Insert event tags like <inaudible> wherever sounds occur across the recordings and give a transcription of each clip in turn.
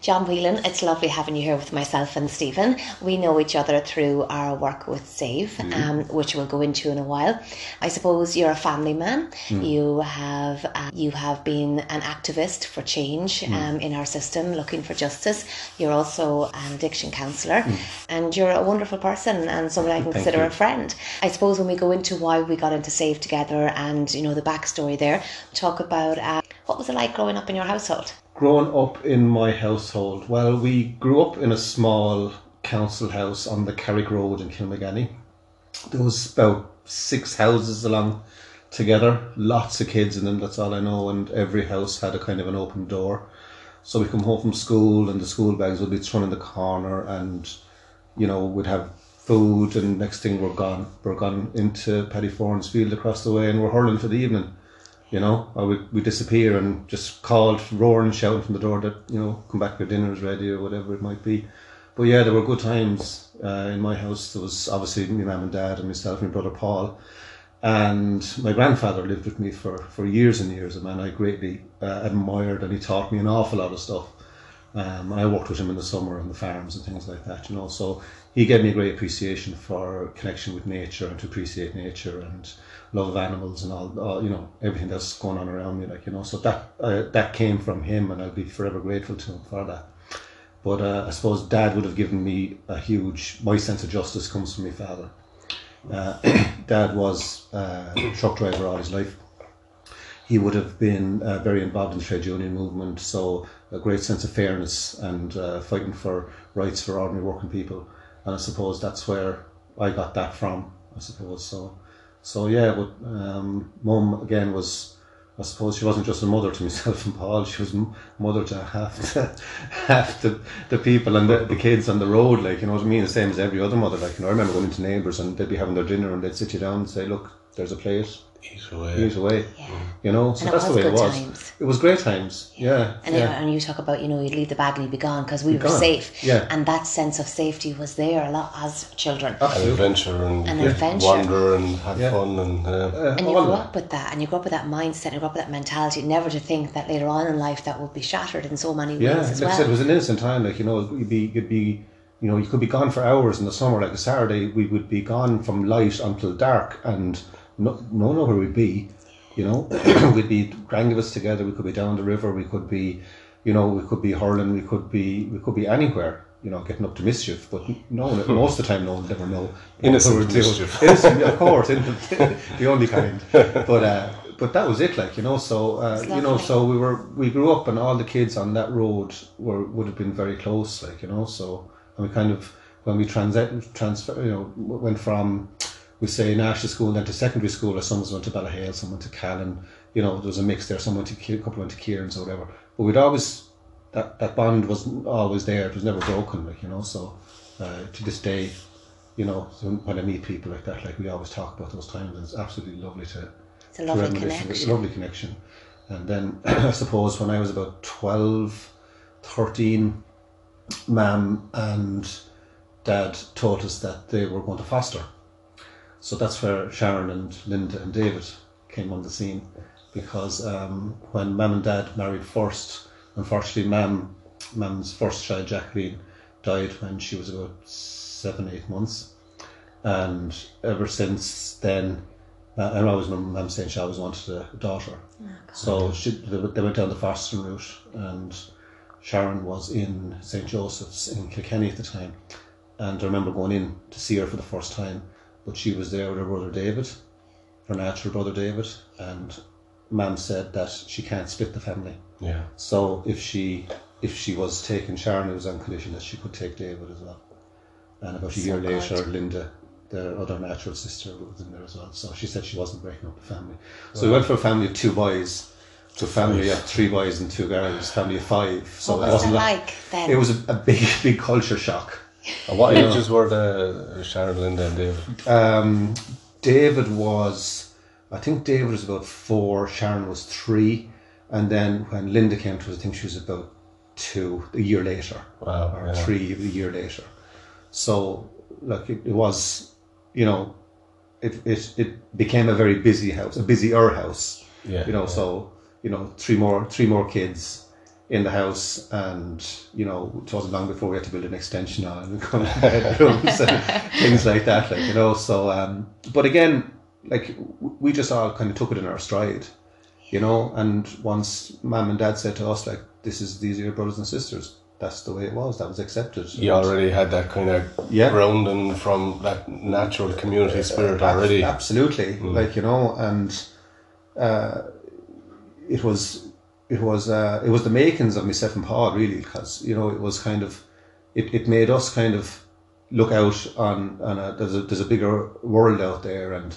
John Whelan, it's lovely having you here with myself and Stephen. We know each other through our work with Save, Mm-hmm. um, which we'll go into in a while. I suppose you're a family man. Mm. You have uh, you have been an activist for change Mm. um, in our system, looking for justice. You're also an addiction counsellor, Mm. and you're a wonderful person and someone I Thank consider you. a friend. I suppose when we go into why we got into Save together and you know the backstory there, talk about uh, what was it like growing up in your household. Growing up in my household, well, we grew up in a small council house on the Carrick Road in Kilmaganny. There was about six houses along together, lots of kids in them, that's all I know, and every house had a kind of an open door. So we come home from school and the school bags would be thrown in the corner and, you know, we'd have food and next thing we're gone. We're gone into Paddy Foran's field across the way and we're hurling for the evening. You know, or we we disappear and just called, roaring, and shouting from the door that you know, come back, your dinner's ready or whatever it might be. But yeah, there were good times uh, in my house. There was obviously my mum and dad and myself and my brother Paul, and my grandfather lived with me for, for years and years. A man I greatly uh, admired, and he taught me an awful lot of stuff. Um, I worked with him in the summer on the farms and things like that, you know. So he gave me a great appreciation for connection with nature and to appreciate nature and love of animals and all, all you know, everything that's going on around me, like you know. So that uh, that came from him, and I'll be forever grateful to him for that. But uh, I suppose Dad would have given me a huge. My sense of justice comes from my father. Uh, <clears throat> Dad was uh, a truck driver all his life he would have been uh, very involved in the trade union movement, so a great sense of fairness and uh, fighting for rights for ordinary working people. And I suppose that's where I got that from. I suppose so. So yeah, but um, mum again was. I suppose she wasn't just a mother to myself and Paul. She was mother to half the, <laughs> half the, the people and the, the kids on the road. Like you know what I mean. The same as every other mother. Like you know, I remember going into neighbours and they'd be having their dinner and they'd sit you down and say, "Look, there's a plate." Eat away. Eat away. Yeah. You know, so And it that's the was way it good was. times. It was great times. Yeah. And, yeah. and you talk about, you know, you'd leave the bag and you'd be gone because we were gone. safe. Yeah. And that sense of safety was there a lot as children. And Absolutely. adventure and, And yeah, adventure. wander and have Yeah. fun and uh, Uh, And you all grew up with that, and you grew up with that mindset, and you grew up with that mentality, never to think that later on in life that would be shattered in so many ways. Yeah, ways like as I said, it was an innocent time. Like you know, you'd be, you'd be, you know, you could be gone for hours in the summer. Like a Saturday, we would be gone from light until dark, and no, no know where we'd be. You know, <clears throat> we'd be gang of us together. We could be down the river. We could be, you know, we could be hurling. We could be, we could be anywhere. You know, getting up to mischief. But no, <laughs> most of the time, no one would ever know. Innocent what we were mischief. <laughs> Innocent, of <laughs> course, the only kind. But uh, but that was it. Like you know, so uh, you know, so we were we grew up, and all the kids on that road were would have been very close. Like you know, so and we kind of when we transit transfer, you know, went from we say in national school then to secondary school, or some went to Ballyhale, some went to Callan. You know, there was a mix there. Some went to a couple went to Kieran's or whatever. But we'd always that that bond was always there. It was never broken. Like you know, so uh, to this day. You know, when I meet people like that, like we always talk about those times, and it's absolutely lovely to it's a lovely reminisce of it. connection. Lovely connection. And then <clears throat> I suppose when I was about 12, 13, Mam and Dad taught us that they were going to foster. So that's where Sharon and Linda and David came on the scene because um, when Mam and Dad married first, unfortunately, Mam, Mam's first child, Jacqueline, died when she was about seven, eight months. And ever since then, uh, I always remember Mam saying she always wanted a daughter. so she, they, they went down the fostering route, and Sharon was in St. Joseph's in Kilkenny at the time. And I remember going in to see her for the first time, but she was there with her brother David, her natural brother David, and Mam said that she can't split the family. yeah. So if she if she was taking Sharon, it was on condition that she could take David as well. And about a So year good. later, Linda, their other natural sister, was in there as well. So she said she wasn't breaking up the family. So we went from a family of two boys to a family of three boys and two girls, family of five. So what it was it wasn't like then? It was a, a big, <laughs> big culture shock. And what ages were the Sharon, Linda, and David? Um, David was, I think David was about four, Sharon was three, and then when Linda came to us, I think she was about two, a year later, Wow, or yeah. three a year later. So, like, it, it was, you know, it, it, it became a very busy house, a busier house. Yeah, You know, yeah. so, you know, three more, three more kids, in the house, and you know, it wasn't long before we had to build an extension on and <laughs> come bedrooms and <laughs> things like that. Like you know, so um, but again, like we just all kind of took it in our stride, you know. And once mum and dad said to us, like, "This is these are your brothers and sisters," that's the way it was. That was accepted. You already had that kind of Yeah. grounding from that natural community spirit already. Absolutely, like you know, and uh, it was it was uh, it was the makings of myself and Paul really because you know it was kind of it, it made us kind of look out on on a there's a there's a bigger world out there and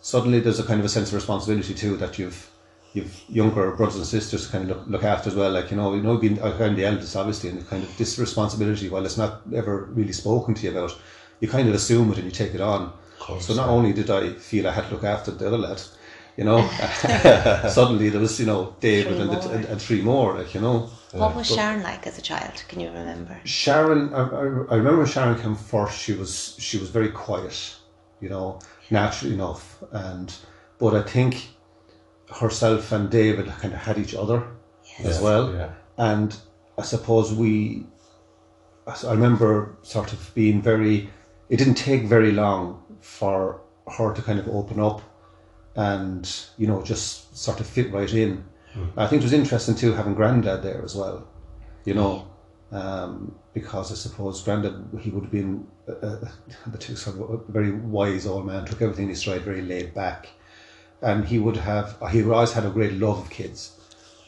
suddenly there's a kind of a sense of responsibility too that you've you've younger brothers and sisters to kind of look, look after as well. Like you know you know being I'm the eldest obviously and kind of this responsibility while it's not ever really spoken to you about you kind of assume it and you take it on. So not only did I feel I had to look after the other lad, you know, <laughs> <laughs> suddenly there was, you know, David Three and, the, more. and, and three more, like, you know. What was Sharon like as a child? Can you remember? Sharon, I, I I remember when Sharon came first, she was, she was very quiet, you know, naturally enough. And, but I think herself and David kind of had each other as well. yeah. And I suppose we, I remember sort of being very, it didn't take very long for her to kind of open up and, you know, just sort of fit right in. Hmm. I think it was interesting too having Grandad there as well, you know, um, because I suppose Grandad, he would have been a, a, the two sort of a very wise old man, took everything in his stride, very laid back. And he would have, he always had a great love of kids.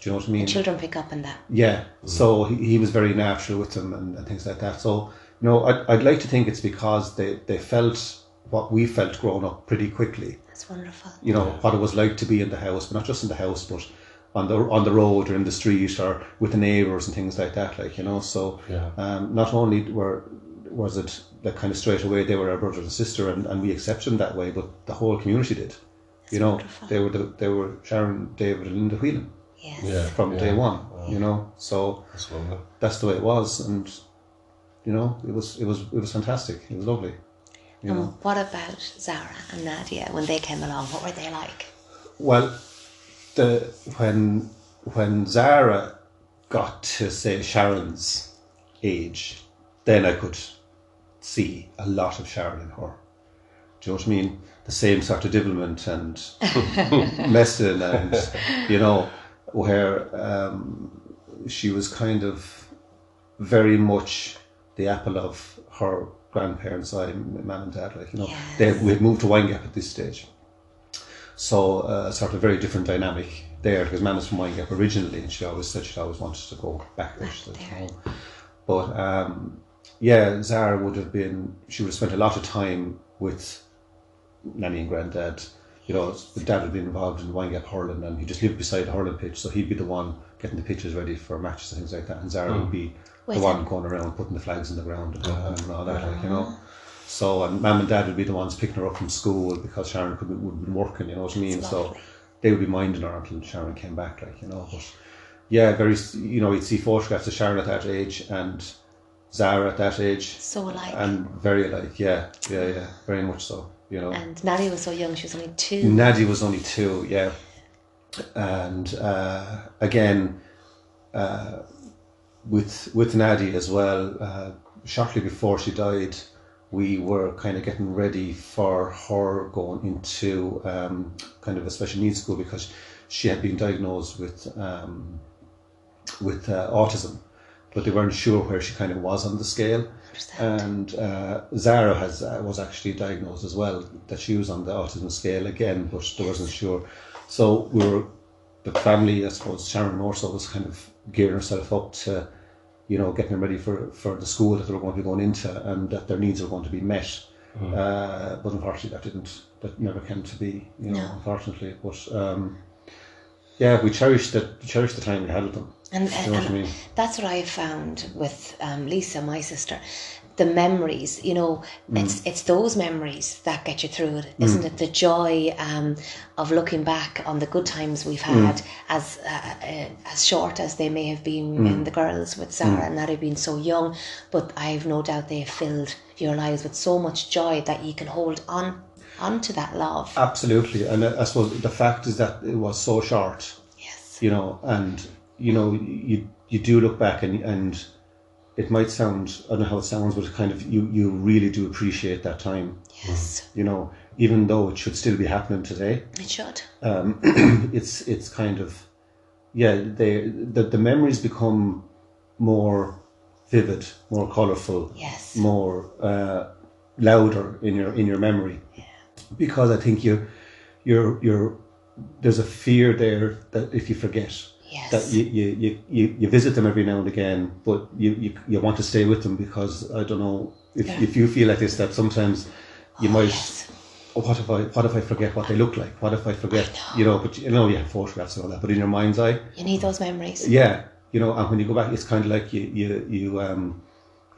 Do you know what I mean? Children pick up on that. Yeah, hmm. so he, he was very natural with them and, and things like that. So, you know, I'd, I'd like to think it's because they, they felt what we felt growing up pretty quickly. That's wonderful. You know, what it was like to be in the house, but not just in the house, but on the on the road or in the street or with the neighbours and things like that. Like, you know, so Yeah. um, not only were was it that kind of straight away they were our brother and sister and, and we accepted them that way, but the whole community did. you know, wonderful. they were the, they were Sharon, David, and Linda Whelan Yes. Yeah. from yeah. day one. You know, so That's lovely. that's the way it was, and you know, it was it was it was fantastic. It was lovely. You know, And what about Zarah and Nadia when they came along? What were they like? well, the when when Zarah got to say Sharon's age, then I could see a lot of Sharon in her. Do you know what I mean? The same sort of development and <laughs> messing, and you know, where um, she was kind of very much the apple of her grandparents' eye, mum and dad. Like you know, Yes. they we had moved to Windgap at this stage, so uh, sort of very different dynamic there because mum is from Windgap originally, and she always said she always wanted to go back there. She said, there. "No." But um, yeah, Zarah would have been. She would have spent a lot of time with nanny and granddad. You know, the dad would be involved in Windgap hurling, and he just lived beside the hurling pitch, so he'd be the one getting the pitches ready for matches and things like that. And Zarah would be With the one him. going around putting the flags in the ground and, and all that, like you know. So, and mum and dad would be the ones picking her up from school because Sharon could would have been working. You know what I mean? So they would be minding her until Sharon came back, like you know. But yeah, very. You know, you'd see photographs of Sharon at that age and Zarah at that age, So alike. and very alike, yeah, yeah, yeah, very much so. You know. and Nadia was so young; she was only two. Nadia was only two, yeah. And uh, again, uh, with with Nadia as well, uh, shortly before she died, we were kind of getting ready for her going into um, kind of a special needs school because she had been diagnosed with um, with uh, autism, but they weren't sure where she kind of was on the scale. And uh, Zarah has uh, was actually diagnosed as well that she was on the autism scale again, but they wasn't sure. So we were the family, I suppose Sharon more so was kind of gearing herself up to, you know, getting them ready for, for the school that they were going to be going into and that their needs were going to be met. Uh, but unfortunately, that didn't, that never came to be, you know, No. unfortunately. But um, yeah, we cherished the cherished the time we had with them. And, Do you know what I mean? that's what I found with um, Lisa, my sister. The memories, you know, Mm. it's it's those memories that get you through it, isn't it? The joy um, of looking back on the good times we've Mm. had, as uh, uh, as short as they may have been Mm. in the girls with Zarah and Nadia being so young, but I've no doubt they have filled your lives with so much joy that you can hold on onto that love. Absolutely, and I I suppose the fact is that it was so short. yes, you know, and you know, you you do look back and and it might sound I don't know how it sounds, but it kind of you you really do appreciate that time. Yes, You know, even though it should still be happening today, it should. um, <clears throat> it's it's kind of yeah they the, the memories become more vivid, more colourful, Yes. more uh, louder in your in your memory Yeah. because I think you you're you're there's a fear there that if you forget Yes. that you, you, you, you, visit them every now and again but you, you, you want to stay with them because I don't know if, Yeah. if you feel like this that sometimes you might yes. oh, what if I what if I forget what they look like what if I forget you know but you know you have photographs and all that but in your mind's eye You need those memories. yeah you know and when you go back it's kind of like you you, you um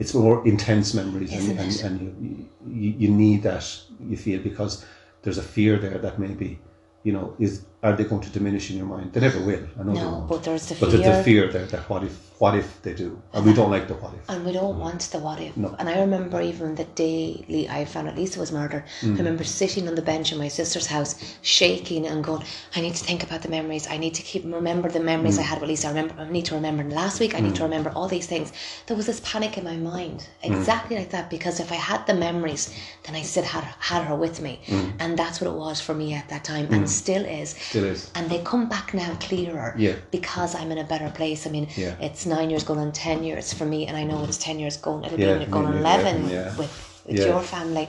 it's more intense memories Isn't and, it? and, and you, you you need that you feel because there's a fear there that maybe you know is are they going to diminish in your mind they never will I know they No, won't but there's the but there's fear. the fear there that what if what if they do and we don't like the what if And we don't want the what if. No. And I remember even the day Lee, I found out Lisa was murdered. Mm. I remember sitting on the bench in my sister's house, shaking and going, I need to think about the memories. I need to keep remember the memories I Mm. had with Lisa. I remember I need to remember last week. I need to remember all these things. There was this panic in my mind, Mm. exactly like that. Because if I had the memories, then I still had had her with me, Mm. and that's what it was for me at that time, and still is. Still is. And they come back now clearer Yeah. because I'm in a better place. I mean, Yeah. it's nine years going on ten years for me, and I know it's ten years going. It'll Yeah, be going on eleven yeah. with, with Yeah. your family.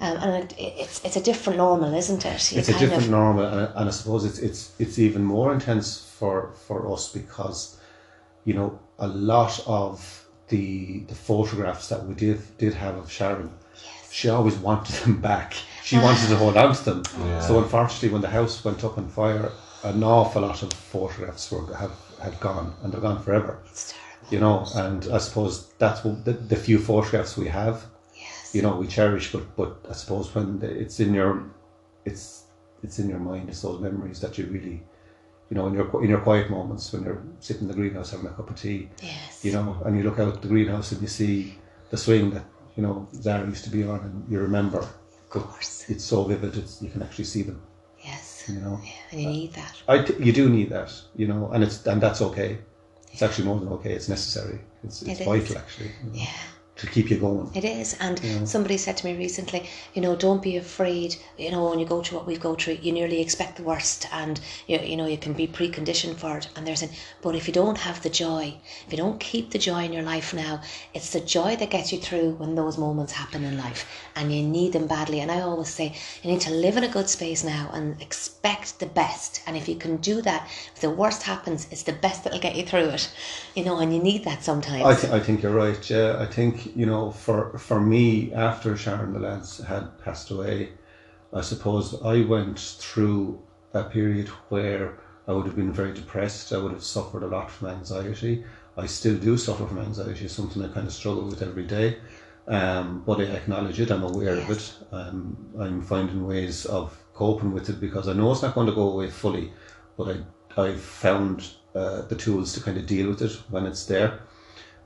Um, and it, it's it's a different normal, isn't it? You it's a different of- normal, and, I- and I suppose it's it's it's even more intense for for us because, you know, a lot of the the photographs that we did did have of Sharon, she always wanted them back. She wanted to hold on to them. So unfortunately, when the house went up on fire, an awful lot of photographs were have had gone, and they're gone forever. It's terrible. You know, and I suppose that's what the, the few photographs we have Yes. you know we cherish but but i suppose when it's in your it's it's in your mind it's those memories that you really you know in your in your quiet moments when you're sitting in the greenhouse having a cup of tea Yes. you know and you look out the greenhouse and you see the swing that you know Zarah used to be on and you remember Of course. it's so vivid it's, you can actually see them Yes. you know Yeah, and you need that. I th- you do need that you know and it's and that's okay it's actually more than okay it's necessary it's, it's It vital actually you know, Yeah. To keep you going It is, and somebody said to me recently, you know, don't be afraid. You know, when you go through what we've go through, you nearly expect the worst, and you, you know you can be preconditioned for it. And they're saying, but if you don't have the joy, if you don't keep the joy in your life now, it's the joy that gets you through when those moments happen in life, and you need them badly. And I always say, you need to live in a good space now and expect the best. And if you can do that, if the worst happens, it's the best that'll get you through it. You know, and you need that sometimes. I, th- I think you're right. Yeah, I think you know, for for me, after Sharon lads had passed away, I suppose I went through a period where I would have been very depressed. I would have suffered a lot from anxiety. I still do suffer from anxiety. It's something I kind of struggle with every day. Um, but I acknowledge it. I'm aware of it. Um, I'm finding ways of coping with it because I know it's not going to go away fully. But I I've found uh, the tools to kind of deal with it when it's there.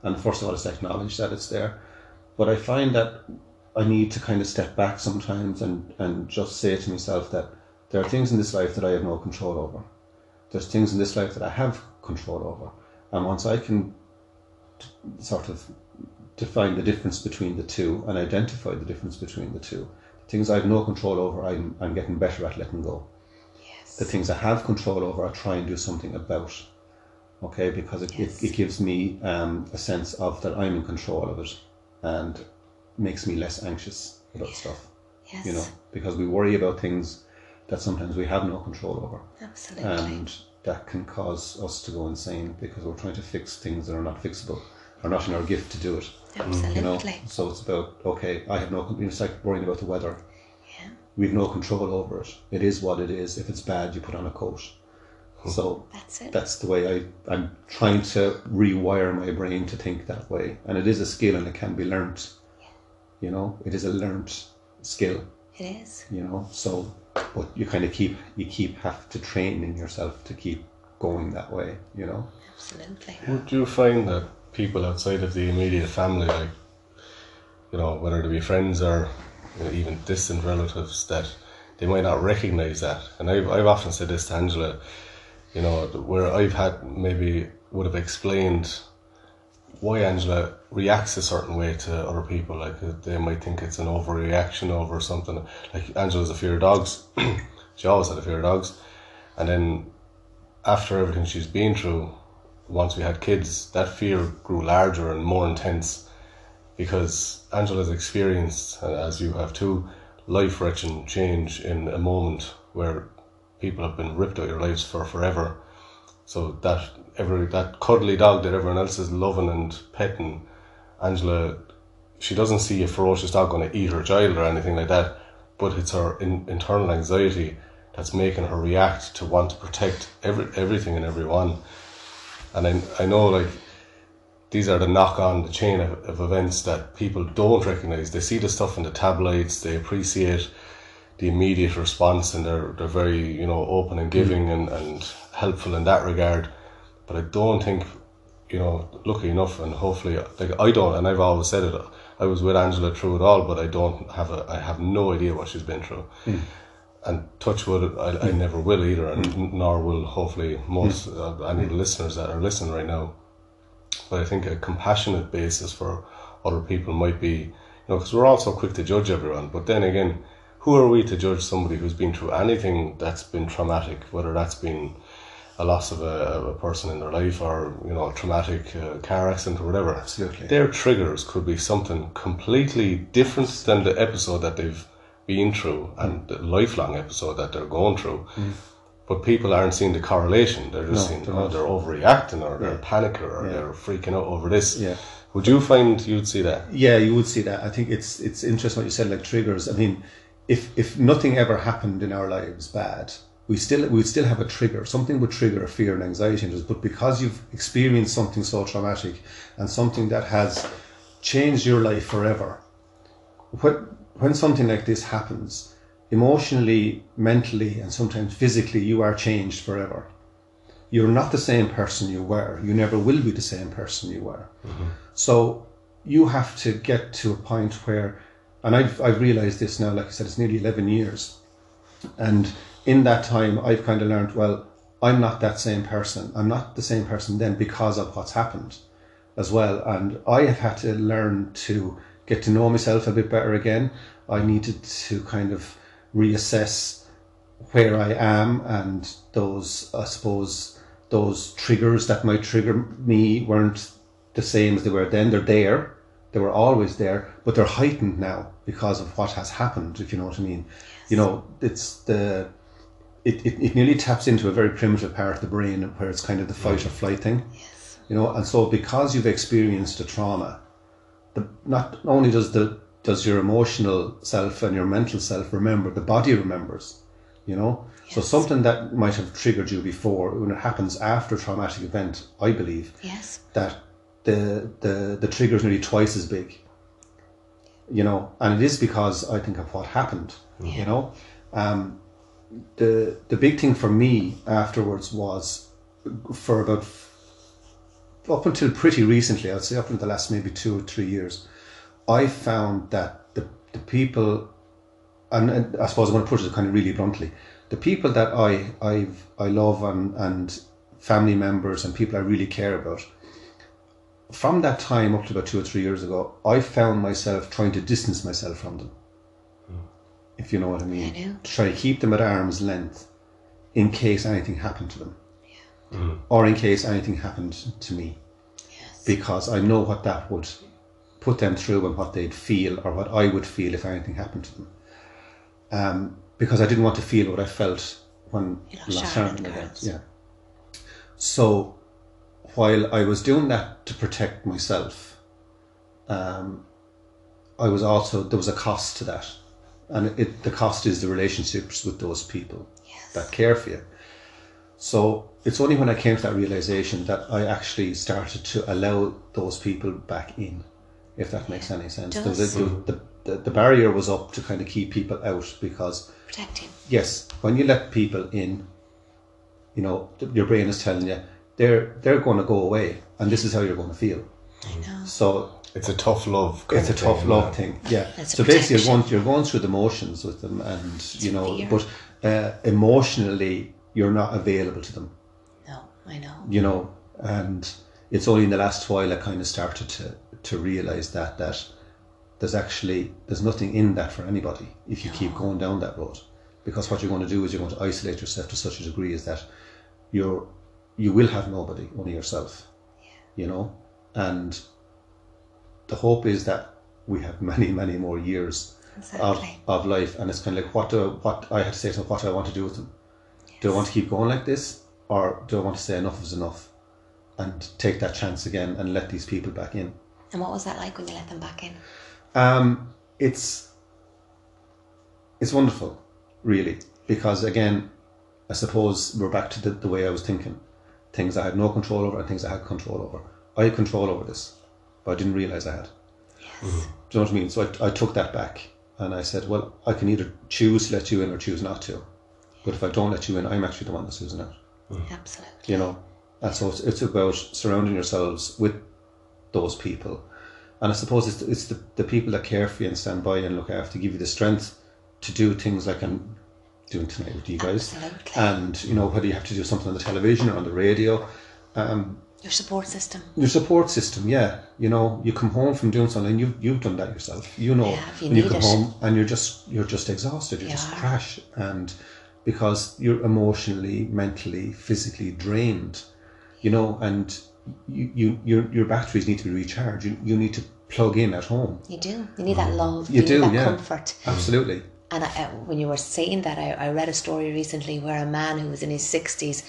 And first of all, it's acknowledge that it's there. But I find that I need to kind of step back sometimes and, and just say to myself that there are things in this life that I have no control over. There's things in this life that I have control over. And once I can t- sort of define the difference between the two and identify the difference between the two, the things I have no control over, I'm, I'm getting better at letting go. yes. The things I have control over, I try and do something about okay because it, Yes. it, it gives me um, a sense of that i'm in control of it and makes me less anxious about stuff yes. you know because we worry about things that sometimes we have no control over Absolutely. and that can cause us to go insane because we're trying to fix things that are not fixable are not in our gift to do it Absolutely. you know so it's about okay i have no it's like worrying about the weather Yeah. we've no control over it it is what it is if it's bad you put on a coat Mm-hmm. so That's it. that's the way I, I'm trying to rewire my brain to think that way. And it is a skill and it can be learnt. You know, it is a learnt skill, it is. you know. So but you kind of keep you keep have to train in yourself to keep going that way, you know. Absolutely. Would you find that people outside of the immediate family, like, you know, whether they be friends or you know, even distant relatives, that they might not recognize that? And I've, I've often said this to Angela, you know, where I've had maybe would have explained why Angela reacts a certain way to other people. Like uh, they might think it's an overreaction over something. Like Angela's a fear of dogs. <clears throat> she always had a fear of dogs, and then after everything she's been through, once we had kids, that fear grew larger and more intense because Angela's experienced, as you have too, life wrenching change in a moment where people have been ripped out your lives for forever. So that every that cuddly dog that everyone else is loving and petting, Angela, she doesn't see a ferocious dog going to eat her child or anything like that, but it's her in, internal anxiety that's making her react to want to protect every everything and everyone. And I, I know like these are the knock on the chain of, of events that people don't recognize. They see the stuff in the tabloids, they appreciate the immediate response and they're they're very, you know, open and mm. giving and, and helpful in that regard. But I don't think, you know, lucky enough and hopefully like I don't and I've always said it, I was with Angela through it all, but I don't have a I have no idea what she's been through. Mm. And touch wood, I, I mm. never will either, and nor will hopefully most uh, any of the listeners that are listening right now but I think a compassionate basis for other people might be, you know, because we're all so quick to judge everyone. But then again, who are we to judge somebody who's been through anything that's been traumatic, whether that's been a loss of a, a person in their life or, you know, a traumatic uh, car accident or whatever. Absolutely. Their triggers could be something completely different than the episode that they've been through and the lifelong episode that they're going through. But people aren't seeing the correlation. They're just No, seeing, they're oh, not. they're overreacting or they're panicking or Yeah. they're freaking out over this. Yeah. Would you find you'd see that? Yeah, you would see that. I think it's it's interesting what you said, like triggers. I mean, if if nothing ever happened in our lives bad, we still we'd still have a trigger. Something would trigger a fear and anxiety in us. But because you've experienced something so traumatic and something that has changed your life forever, when when something like this happens, emotionally, mentally, and sometimes physically, you are changed forever. You're not the same person you were. You never will be the same person you were. Mm-hmm. So you have to get to a point where, and I've, I've realized this now, like I said, it's nearly 11 years. And in that time, I've kind of learned, well, I'm not that same person. I'm not the same person then because of what's happened as well. And I have had to learn to get to know myself a bit better again. I needed to kind of reassess where I am and those, I suppose, those triggers that might trigger me weren't the same as they were then. They're there. They were always there, but they're heightened now because of what has happened, if you know what I mean. You know, it's the, it, it, it nearly taps into a very primitive part of the brain where it's kind of the fight or mm. flight thing. Yes. You know, and so because you've experienced a trauma, the, not only does the does your emotional self and your mental self remember, the body remembers. You know, so something that might have triggered you before, when it happens after a traumatic event, I believe Yes. that the the the trigger is nearly twice as big. You know, and it is because I think of what happened. You know, um, the the big thing for me afterwards was for about up until pretty recently, I'd say up until the last maybe two or three years, I found that the the people, and, and I suppose I'm going to put it kind of really bluntly, the people that I I've I love and and family members and people I really care about. From that time up to about two or three years ago, I found myself trying to distance myself from them. If you know what I mean. I do. To try to keep them at arm's length in case anything happened to them. Or in case anything happened to me Yes. because I know what that would put them through and what they'd feel or what I would feel if anything happened to them. Um, because I didn't want to feel what I felt when You lost lost Sharon Sharon and the Yeah. So while I was doing that to protect myself, um, I was also there was a cost to that, and it, the cost is the relationships with those people Yes. that care for you. So it's only when I came to that realization that I actually started to allow those people back in, if that makes any sense. There was a- does. the, the, the barrier was up to kind of keep people out because, Protecting. yes, when you let people in, you know, your brain is telling you they're they're going to go away, and this is how you're going to feel. I know. So It's a tough love. kind it's a tough thing, love yeah. thing. Yeah. It's a so basically, you're going, you're going through the motions with them, and you know, fear. but uh, emotionally, you're not available to them. No, I know. You know, And it's only in the last while I kind of started to, to realize that, that there's actually, there's nothing in that for anybody if you keep going down that road. Because what you're going to do is you're going to isolate yourself to such a degree is that you're, you will have nobody, only yourself, you know? And the hope is that we have <laughs> many, many more years of, Exactly. of life. And it's kind of like, what do, what I had to say to them, what do I want to do with them? Do I want to keep going like this? Or do I want to say enough is enough? And take that chance again and let these people back in. And what was that like when you let them back in? Um, it's it's wonderful, really, because again, I suppose we're back to the, the way I was thinking. Things I had no control over and things I had control over. I had control over this, but I didn't realize I had. Mm-hmm. Do you know what I mean? So I, I took that back and I said, well, I can either choose to let you in or choose not to. But if I don't let you in, I'm actually the one that's losing out mm-hmm. Absolutely. you know and so it's, it's about surrounding yourselves with those people and i suppose it's, it's the, the people that care for you and stand by you and look after give you the strength to do things like i'm doing tonight with you guys Absolutely. and you know whether you have to do something on the television or on the radio um, Your support system. your support system yeah you know you come home from doing something you've, you've done that yourself you know Yeah, you you come it. home and you're just you're just exhausted you You just are. crash and because you're emotionally mentally physically drained you know and you, you your, your batteries need to be recharged you, you need to plug in at home You do. You need that love. You need do, that yeah. comfort. absolutely And I, when you were saying that, I, I read a story recently where a man who was in his 60s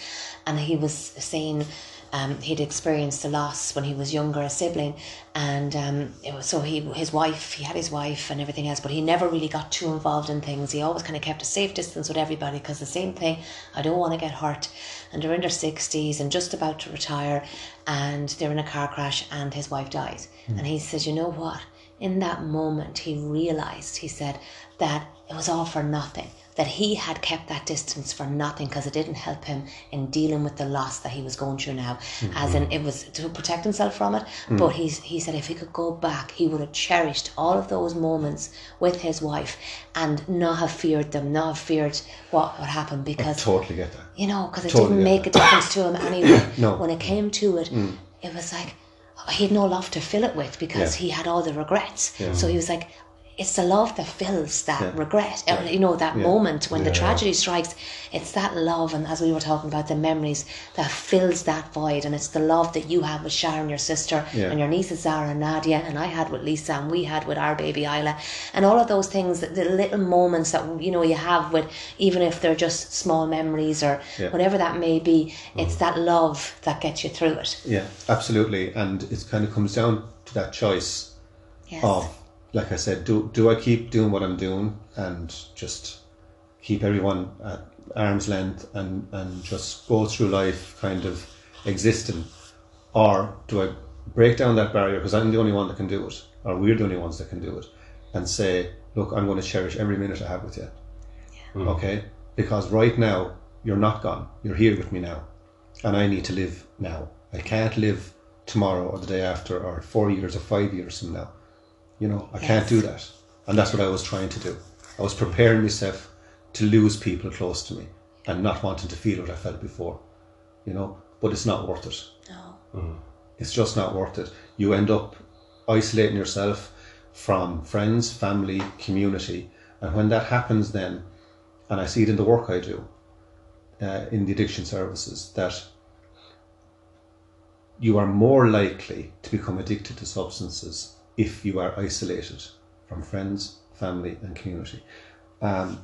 and he was saying um, he'd experienced the loss when he was younger, a sibling. And um, it was, so he, his wife, he had his wife and everything else, but he never really got too involved in things. He always kind of kept a safe distance with everybody because the same thing, I don't want to get hurt. And they're in their 60s and just about to retire, and they're in a car crash, and his wife dies. And he says, You know what? in that moment he realized he said that it was all for nothing that he had kept that distance for nothing because it didn't help him in dealing with the loss that he was going through now mm-hmm. as in it was to protect himself from it mm. but he's he said if he could go back he would have cherished all of those moments with his wife and not have feared them not have feared what would happen because totally get that you know, because it Totally didn't make a difference to him <coughs> anyway. <coughs> No. When it came to it, mm. it was like oh, he had no love to fill it with because Yeah. he had all the regrets. So he was like, it's the love that fills that Yeah. regret, uh, or, you know, that Yeah. moment when the tragedy strikes. It's that love, and as we were talking about, the memories that fills that void, and it's the love that you have with Sharon, your sister, Yeah. and your nieces Zarah and Nadia, and I had with Lisa, and we had with our baby Isla, and all of those things, the little moments that you know you have with, even if they're just small memories or Yeah. whatever that may be, it's mm. that love that gets you through it. yeah absolutely and it kind of comes down to that choice Yes. of like I said, do do I keep doing what I'm doing and just keep everyone at arm's length and and just go through life kind of existing, or do I break down that barrier because I'm the only one that can do it, or we're the only ones that can do it, and say, look, I'm going to cherish every minute I have with you. Hmm. Okay, because right now you're not gone. You're here with me now, and I need to live now. I can't live tomorrow or the day after or four years or five years from now. You know, I can't do that. And that's what I was trying to do. I was preparing myself to lose people close to me and not wanting to feel what I felt before. You know, but it's not worth it. No. It's just not worth it. You end up isolating yourself from friends, family, community. And when that happens, then, and I see it in the work I do uh, in the addiction services, that you are more likely to become addicted to substances if you are isolated from friends, family, and community. Um,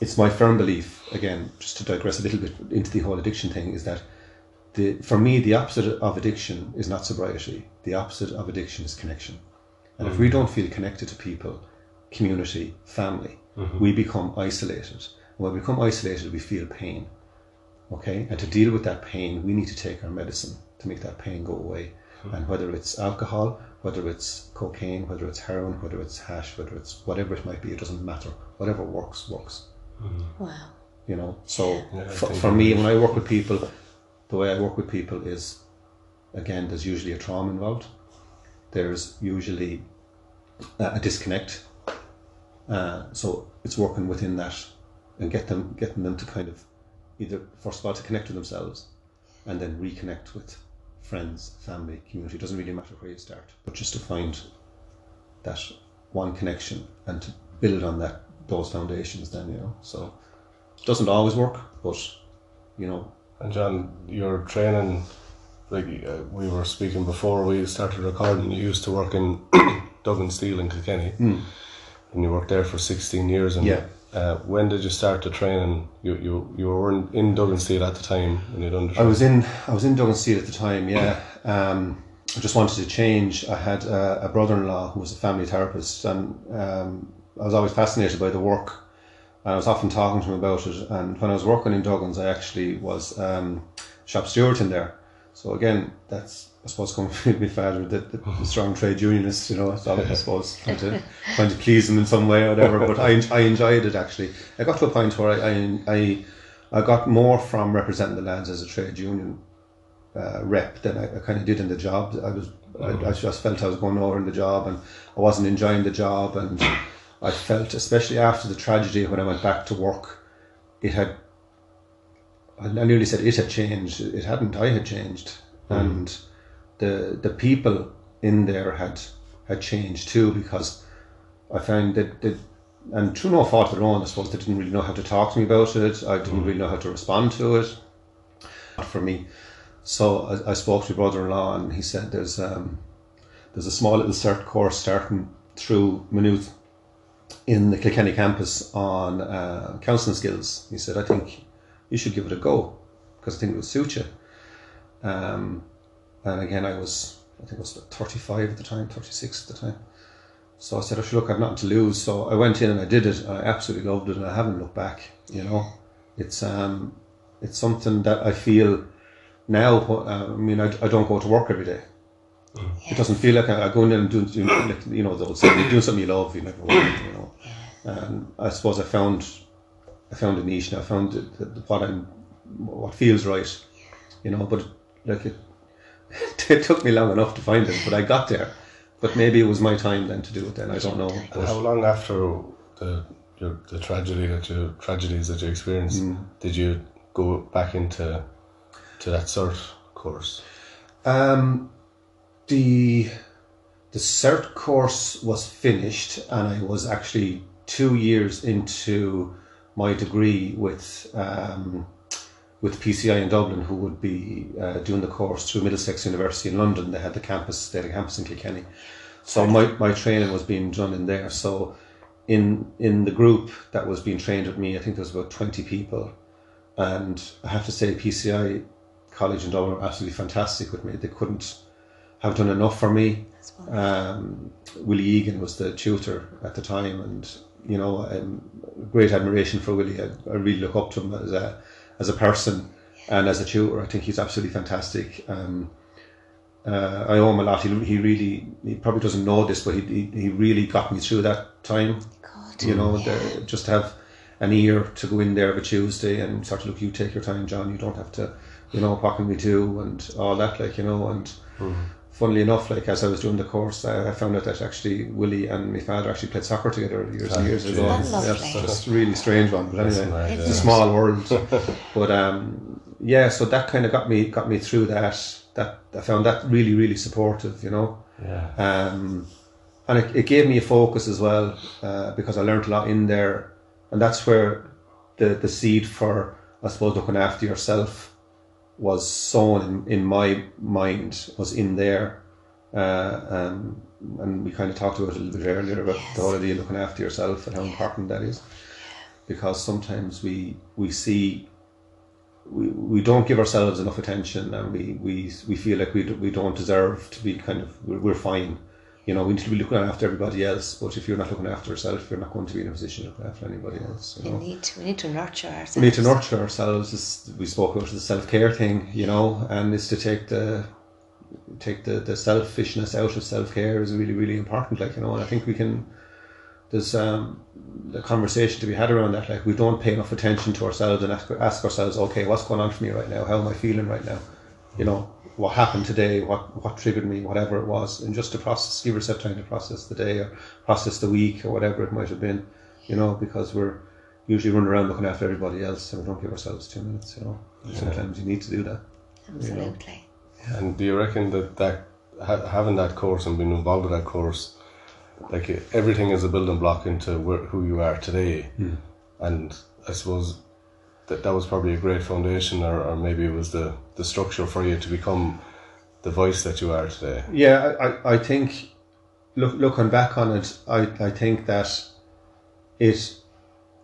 it's my firm belief, again, just to digress a little bit into the whole addiction thing, is that the, for me, the opposite of addiction is not sobriety. The opposite of addiction is connection. And if we don't feel connected to people, community, family, we become isolated. And when we become isolated, we feel pain. Okay? And to deal with that pain, we need to take our medicine to make that pain go away. And whether it's alcohol, whether it's cocaine, whether it's heroin, whether it's hash, whether it's whatever it might be, it doesn't matter. Whatever works, works. Wow. you know so Yeah, I for, for me when i work with people the way i work with people is again there's usually a trauma involved. There's usually a, a disconnect. Uh, so it's working within that and get them getting them to kind of either first of all to connect to themselves and then reconnect with friends, family, community. It doesn't really matter where you start, but just to find that one connection and to build on that those foundations. Then you know, so it doesn't always work, but you know, And John, your training, like uh, we were speaking before we started recording, you used to work in <clears throat> Duggan Steel in Kilkenny, and you worked there for sixteen years. And Yeah. Uh, when did you start the training? You you you were in, in Duggan Steel at the time when you done the I was in I was in Duggan Steel at the time. Yeah, um, I just wanted to change. I had a, a brother-in-law who was a family therapist, and um, I was always fascinated by the work. And I was often talking to him about it. And when I was working in Duggins, I actually was um, shop steward in there. So again, that's I suppose coming <laughs> from my father, the, the, the strong trade unionist. You know, so I suppose <laughs> trying to trying to please them in some way or whatever. But I I enjoyed it actually. I got to a point where I I I, I got more from representing the lads as a trade union uh, rep than I, I kind of did in the job. I was I, I just felt I was going over in the job and I wasn't enjoying the job and I felt especially after the tragedy when I went back to work it had I nearly said it had changed it hadn't I had changed and the the people in there had had changed too because I found that, that and through no fault of their own I suppose they didn't really know how to talk to me about it I didn't really know how to respond to it Not for me so I, I spoke to my brother-in-law, and he said there's um, there's a small little cert course starting through Maynooth in the Kilkenny campus on uh, counselling skills. He said I think you should give it a go because I think it would suit you. Um, and again, I was I think I was 35 at the time, 36 at the time. So I said, I should look, I've nothing to lose. So I went in and I did it. I absolutely loved it, and I haven't looked back. You know, it's um, it's something that I feel now. Uh, I mean, I, I don't go to work every day. It doesn't feel like I, I go in and do, do like, you know, the old saying, you do something you love, you never you know. And I suppose I found, I found a niche now. I found that, that what I'm, what feels right, you know. But like it, <laughs> it took me long enough to find it, but I got there. But maybe it was my time then to do it. Then I don't know. But how long after the your, the tragedy that you tragedies that you experienced did you go back into to that cert course? Um, the the cert course was finished, and I was actually two years into my degree with um, with PCI in Dublin, who would be uh, doing the course through Middlesex University in London. They had the campus, they had a campus in Kilkenny, so my, my training was being done in there. So in in the group that was being trained with me, I think there was about twenty people, and I have to say PCI College in Dublin were absolutely fantastic with me. They couldn't have done enough for me. Um, Willie Egan was the tutor at the time, and you know, um, great admiration for Willie. I, I really look up to him as a as a person and as a tutor. I think he's absolutely fantastic. Um, uh, I owe him a lot. He, he really, he probably doesn't know this, but he, he, he really got me through that time. God. You know, the, just have an ear to go in there of a Tuesday and sort of look, you take your time, John. You don't have to, you know, what can we do and all that, like you know. And funnily enough, like as I was doing the course, I, I found out that actually Willie and my father actually played soccer together years and years ago. That's lovely. Yes, that's a really strange one, but anyway, mad, it's yeah. a small world. <laughs> but um, yeah, so that kind of got me got me through that. That I found that really really supportive, you know. Yeah. Um, and it, it gave me a focus as well uh, because I learned a lot in there, and that's where the the seed for I suppose looking after yourself was sown in, in my mind was in there, uh, um, and we kind of talked about it a little bit earlier about the whole idea of looking after yourself and how important that is, because sometimes we we see. We, we don't give ourselves enough attention and we, we, we feel like we, we don't deserve to be kind of we're, we're fine you know, we need to be looking after everybody else, but if you're not looking after yourself, you're not going to be in a position to look after anybody else. You We know, need to, we need to nurture ourselves. we need to nurture ourselves. This, we spoke about the self care thing, you know, and it's to take the take the, the selfishness out of self care is really really important. Like you know, and I think we can. There's um, the conversation to be had around that. Like we don't pay enough attention to ourselves and ask, ask ourselves, okay, what's going on for me right now? How am I feeling right now? You know, what happened today? What what triggered me? Whatever it was, and just to process, give yourself time to process the day or process the week or whatever it might have been. You know, because we're usually running around looking after everybody else, and we don't give ourselves two minutes. You know, sometimes you need to do that. Absolutely. And do you reckon that that ha- having that course and being involved in that course, like everything is a building block into where, who you are today, hmm. and I suppose that that was probably a great foundation, or, or maybe it was the the structure for you to become the voice that you are today. Yeah, I, I, think look looking back on it, I, I think that it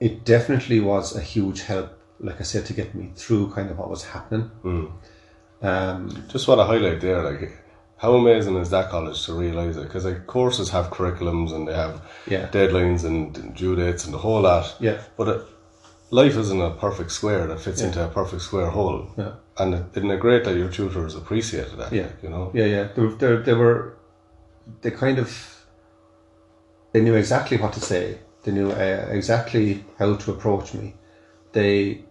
it definitely was a huge help, like I said, to get me through kind of what was happening. Um, Just want to highlight there, like how amazing is that college to realize it? Because like courses have curriculums and they have Yeah. deadlines and due dates and the whole lot. Yeah. But it, life isn't a perfect square that fits into a perfect square hole. Yeah. And it, isn't it great that your tutors appreciated that? Yeah. You know. Yeah, yeah. They, they, they were, they kind of, they knew exactly what to say. They knew uh, exactly how to approach me. They,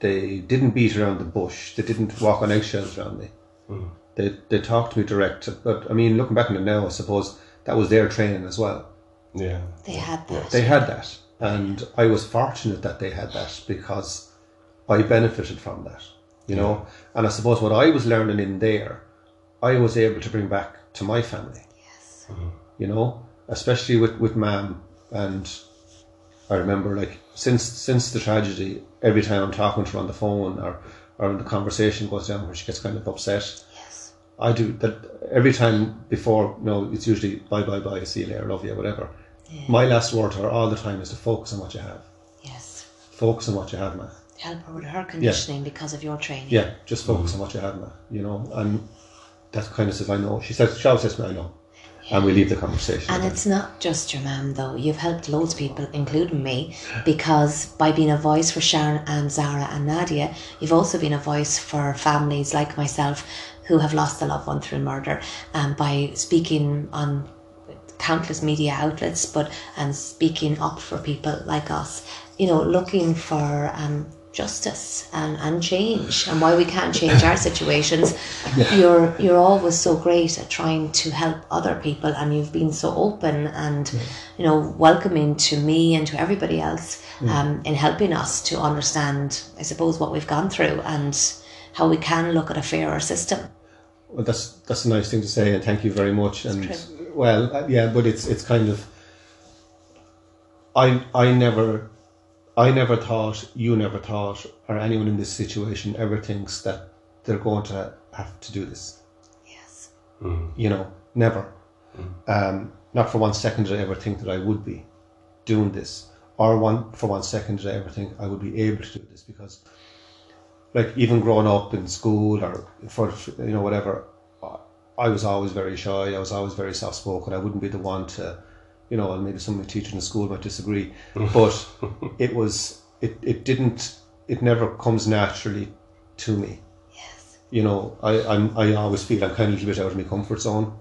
they didn't beat around the bush. They didn't walk on eggshells around me. They, they talked to me direct. But I mean, looking back on it now, I suppose that was their training as well. Yeah. They had that. They had that, and I was fortunate that they had that because I benefited from that, you know. And I suppose what I was learning in there, I was able to bring back to my family, yes. Mm-hmm. you know, especially with with ma'am. And I remember, like, since since the tragedy, every time I'm talking to her on the phone or or the conversation goes down where she gets kind of upset, Yes. I do that every time before. You No, it's usually bye bye bye, see you later, love you, whatever. My last word to her all the time is to focus on what you have. Yes. Focus on what you have, man. Help her with her conditioning because of your training. Yeah, just focus mm. on what you have, man. You know, and that kind of says, I know. She says, she always says, I know. And we leave the conversation. And it's not just your mum, though. You've helped loads of people, including me, because by being a voice for Sharon and Zarah and Nadia, you've also been a voice for families like myself who have lost a loved one through murder. And by speaking on countless media outlets, but and speaking up for people like us, you know, looking for um, justice and, and change and why we can't change our situations. <laughs> You're you're always so great at trying to help other people and you've been so open and you know welcoming to me and to everybody else um, in helping us to understand I suppose what we've gone through and how we can look at a fairer system. Well, that's that's a nice thing to say, and thank you very much. and true. Well, uh, yeah, but it's it's kind of. I I never, I never thought you never thought, or anyone in this situation ever thinks that they're going to have to do this. Yes. You know, never. Um, not for one second did I ever think that I would be doing this, or one for one second did I ever think I would be able to do this because like even growing up in school or for you know whatever I was always very shy I was always very soft spoken I wouldn't be the one to you know and maybe some of the teachers in school might disagree <laughs> but it was it, it didn't it never comes naturally to me Yes. you know I, I'm, I always feel I'm kind of a little bit out of my comfort zone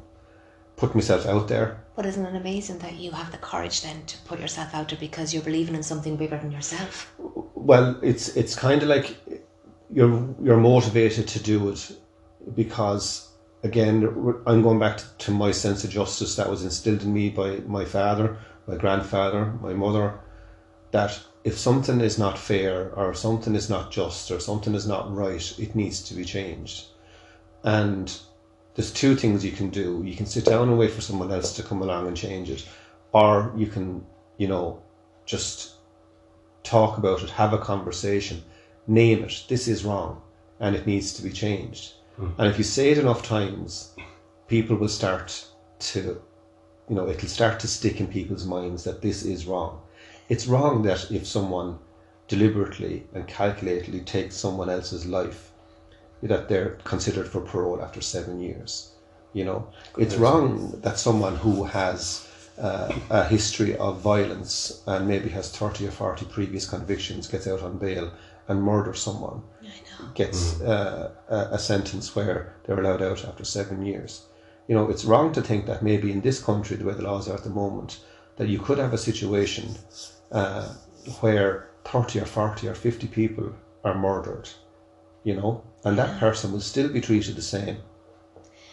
put myself out there But isn't it amazing that you have the courage then to put yourself out there because you're believing in something bigger than yourself? Well, it's it's kind of like you're you're motivated to do it because again I'm going back to, my sense of justice that was instilled in me by my father, my grandfather, my mother. That if something is not fair or something is not just or something is not right, it needs to be changed. And there's two things you can do. You can sit down and wait for someone else to come along and change it, or you can, you know, just talk about it, have a conversation, name it. This is wrong and it needs to be changed. And if you say it enough times, people will start to, you know, it'll start to stick in people's minds that this is wrong. It's wrong that if someone deliberately and calculatedly takes someone else's life, that they're considered for parole after seven years. You know, it's wrong that someone who has uh, a history of violence and maybe has 30 or 40 previous convictions gets out on bail and murders someone gets uh, a, a sentence where they're allowed out after seven years. You know, it's wrong to think that maybe in this country, the way the laws are at the moment, that you could have a situation uh, where 30 or 40 or 50 people are murdered, you know, and that person will still be treated the same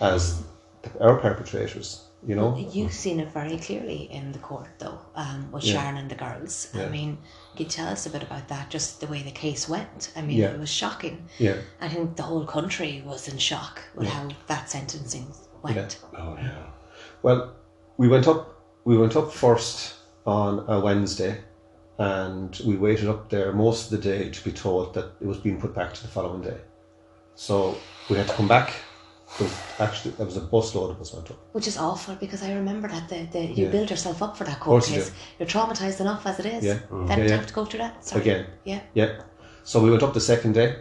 as the, our perpetrators, You know, You've seen it very clearly in the court, though, um, with Yeah. Sharon and the girls. I mean, could you tell us a bit about that? Just the way the case went. I mean, Yeah. it was shocking. yeah, I think the whole country was in shock with how that sentencing went. Oh yeah. Well, we went up. We went up first on a Wednesday, and we waited up there most of the day to be told that it was being put back to the following day. So we had to come back. There actually there was a busload of us went up. Which is awful because I remember that the, the you Yeah. build yourself up for that court course you case. do. You're traumatized enough as it is. Yeah. Then Yeah, to yeah. have to go through that Sorry. Again. Yeah. Yeah. So we went up the second day,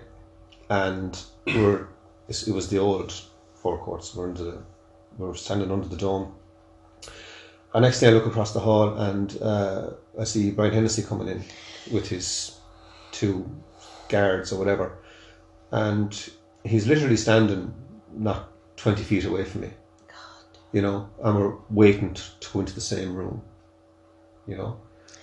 and we were it was the old four courts. We're under the, we were standing under the dome. And next day I look across the hall and uh, I see Brian Hennessy coming in with his two guards or whatever, and he's literally standing not twenty feet away from me. You know, and we're waiting to, to go into the same room. You know,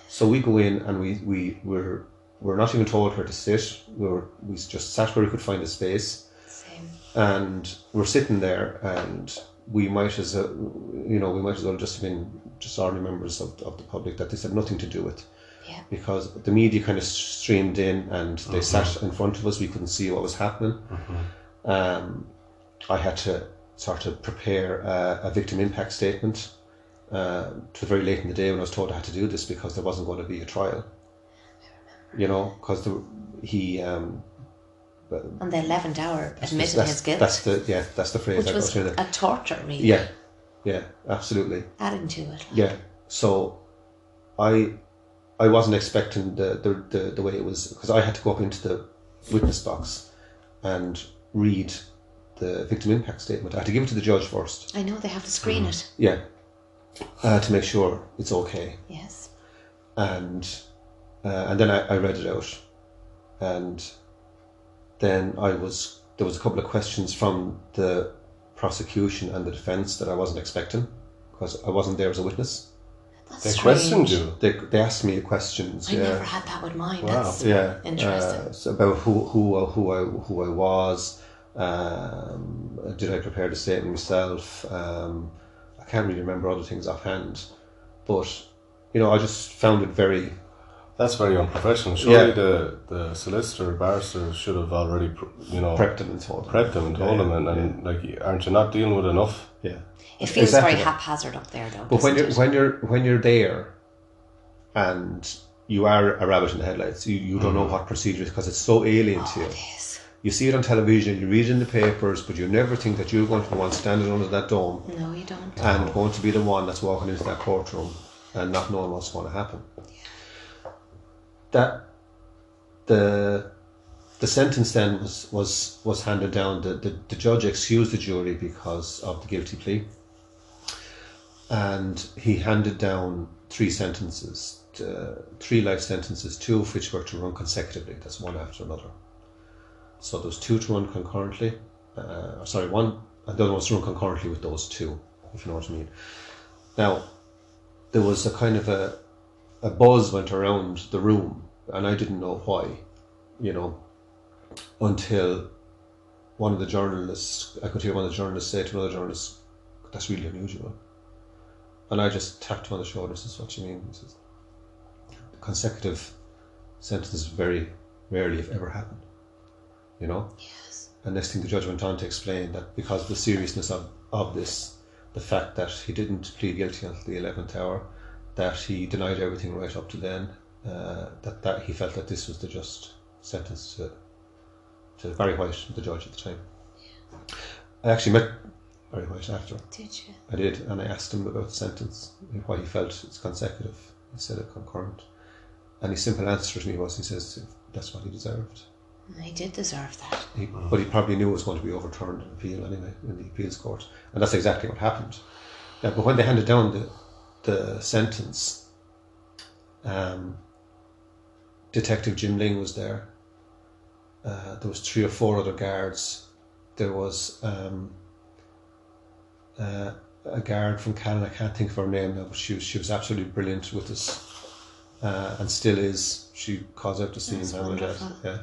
so we go in and we we we're we're not even told where to sit. We were we just sat where we could find a space Same. and we're sitting there and we might as a, you know we might as well just have been just ordinary members of, of the public that this had nothing to do with Yeah. because the media kind of streamed in and they mm-hmm. sat in front of us we couldn't see what was happening mm-hmm. um, I had to sort of prepare a, a victim impact statement uh, to very late in the day when I was told I had to do this because there wasn't going to be a trial you know because he um, On the eleventh hour, admitted that's, his guilt, that's the yeah that's the phrase which I was got through there. a torture, really. Yeah, yeah, absolutely. Adding to it. Yeah. So, I, I wasn't expecting the the, the, the way it was because I had to go up into the witness box, and read the victim impact statement. I had to give it to the judge first. I know they have to screen it. Yeah. Uh, to make sure it's okay, Yes. and uh, and then I, I read it out, and then I was there was a couple of questions from the prosecution and the defence that I wasn't expecting because I wasn't there as a witness. That's They strange. questioned you. They, they asked me questions. I yeah. never had that with mine. Wow. That's yeah, interesting. uh, so about who who who I who I was. Um, did I prepare the statement myself? Um, I can't really remember other things offhand, but you know, I just found it very That's very unprofessional. Surely Yeah. the, the solicitor, barrister should have already, you know, prepped them and told them. prepped them and told Yeah, them, and, and like, aren't you not dealing with enough? Yeah, it feels exactly very haphazard up there, though. but when you're it? when you're when you're there, and you are a rabbit in the headlights, you, you don't know what procedure because it's so alien to you. You see it on television, you read it in the papers, but you never think that you're going to be the one standing under that dome No, you don't. and going to be the one that's walking into that courtroom and not knowing what's going to happen. That the the sentence then was was, was handed down. The, the the judge excused the jury because of the guilty plea, and he handed down three sentences, to, three life sentences, two of which were to run consecutively. That's one after another. So there was two to run concurrently. Uh, sorry, one and the other one was to run concurrently with those two, if you know what I mean. Now, there was a kind of a a buzz went around the room, and I didn't know why, you know, until one of the journalists, I could hear one of the journalists say to another journalist, "That's really unusual," and I just tapped him on the shoulder and says, "What do you mean?" He says, "Consecutive sentences very rarely, if ever, happen." You know. Yes. And next thing the judge went on to explain that because of the seriousness of, of this, the fact that he didn't plead guilty until the eleventh hour, that he denied everything right up to then, uh, that, that he felt that this was the just sentence to to Barry White, the judge at the time. I actually met Barry White after. Did you? I did, and I asked him about the sentence, and why he felt it's consecutive instead of concurrent. And his simple answer to me was, he says, that's what he deserved. He did deserve that. He, but he probably knew it was going to be overturned in appeal anyway in the appeals court, and that's exactly what happened. Yeah, but when they handed down the the sentence, um, Detective Jim Ling was there. Uh, there was three or four other guards. There was um, uh, a guard from Canada. I can't think of her name now, but she was she was absolutely brilliant with us, uh, and still is. She calls out to see That's him now and then. wonderful. Yeah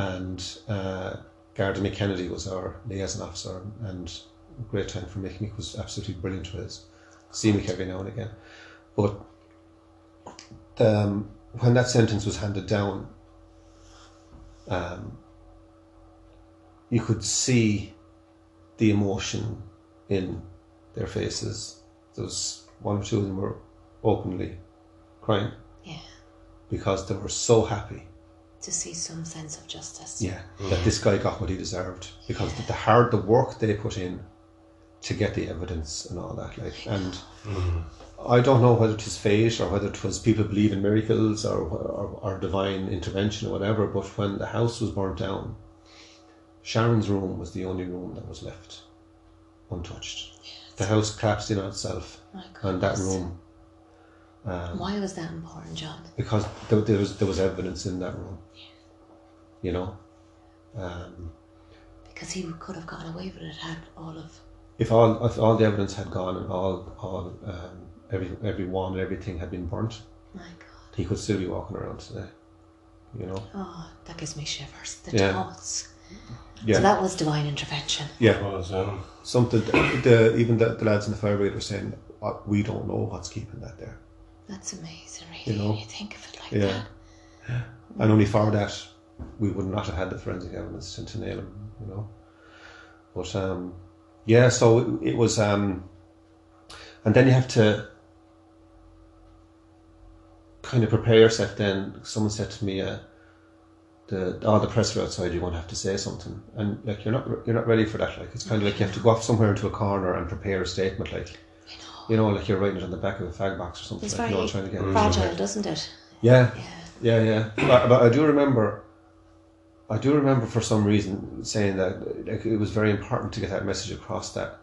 and uh, Garda McKennedy was our liaison officer, and a great time for making. He was absolutely brilliant with us. scenic every now and again. But um, when that sentence was handed down, um, you could see the emotion in their faces. There was one or two of them were openly crying Yeah. because they were so happy To see some sense of justice. yeah, that this guy got what he deserved because the, the hard the work they put in to get the evidence and all that like and I don't know whether it was fate or whether it was people believe in miracles or, or or divine intervention or whatever but when the house was burnt down Sharon's room was the only room that was left untouched. The house collapsed in on itself and that room um, Why was that important, John? because there, there was there was evidence in that room you know um, Because he could have gotten away with it had all of. if all if all the evidence had gone and all all um, every every one and everything had been burnt, My God. he could still be walking around today. You know. Oh, that gives me shivers. The Yeah. thoughts. Yeah. So that was divine intervention. yeah. It was, um, Something. The, even the, the lads in the fire brigade were saying, "Uh, "We don't know what's keeping that there." That's amazing, really. You know? when you think of it like Yeah. that. And only for that, we would not have had the forensic evidence to, to nail him. You know. But um, yeah. So it, it was. Um, and then you have to kind of prepare yourself. Then someone said to me, uh, "The all the press are outside. You're going to have to say something." And like you're not you're not ready for that. Like it's kind of like you have to go off somewhere into a corner and prepare a statement. Like you know, like you're writing it on the back of a fag box or something. It's like, very you know, trying to get it fragile, somewhere. doesn't it? Yeah, Yeah. yeah, yeah. But, but I do remember, I do remember for some reason saying that like, it was very important to get that message across that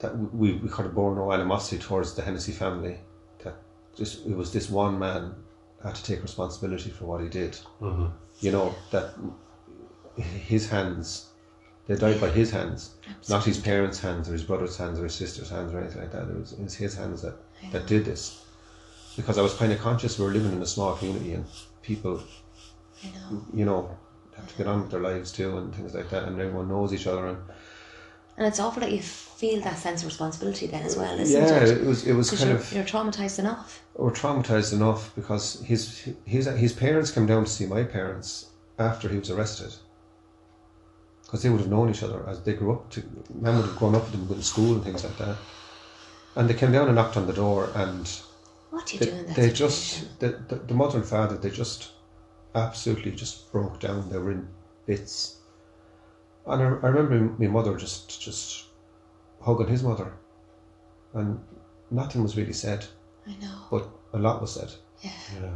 that we, we kind of bore no animosity towards the Hennessy family. That just it was this one man had to take responsibility for what he did. mhm. You know that his hands, they died by his hands, not his parents' hands or his brother's hands or his sister's hands or anything like that. It was, it was his hands that, that did this. Because I was kind of conscious we were living in a small community and people, I know. you know, have to get on with their lives too and things like that, and everyone knows each other. And And it's awful that you feel that sense of responsibility then as well, isn't yeah, it? it was it was kind you're, of you're traumatized enough. we're traumatized enough because his his his parents came down to see my parents after he was arrested. Because they would have known each other as they grew up. To, men would have grown up with them, going to school and things like that. And they came down and knocked on the door, and What do you they, do in that they situation? just the, the the mother and father they just absolutely just broke down. They were in bits. And I, I remember my mother just just hugging his mother, and nothing was really said, I know. but a lot was said Yeah. Yeah.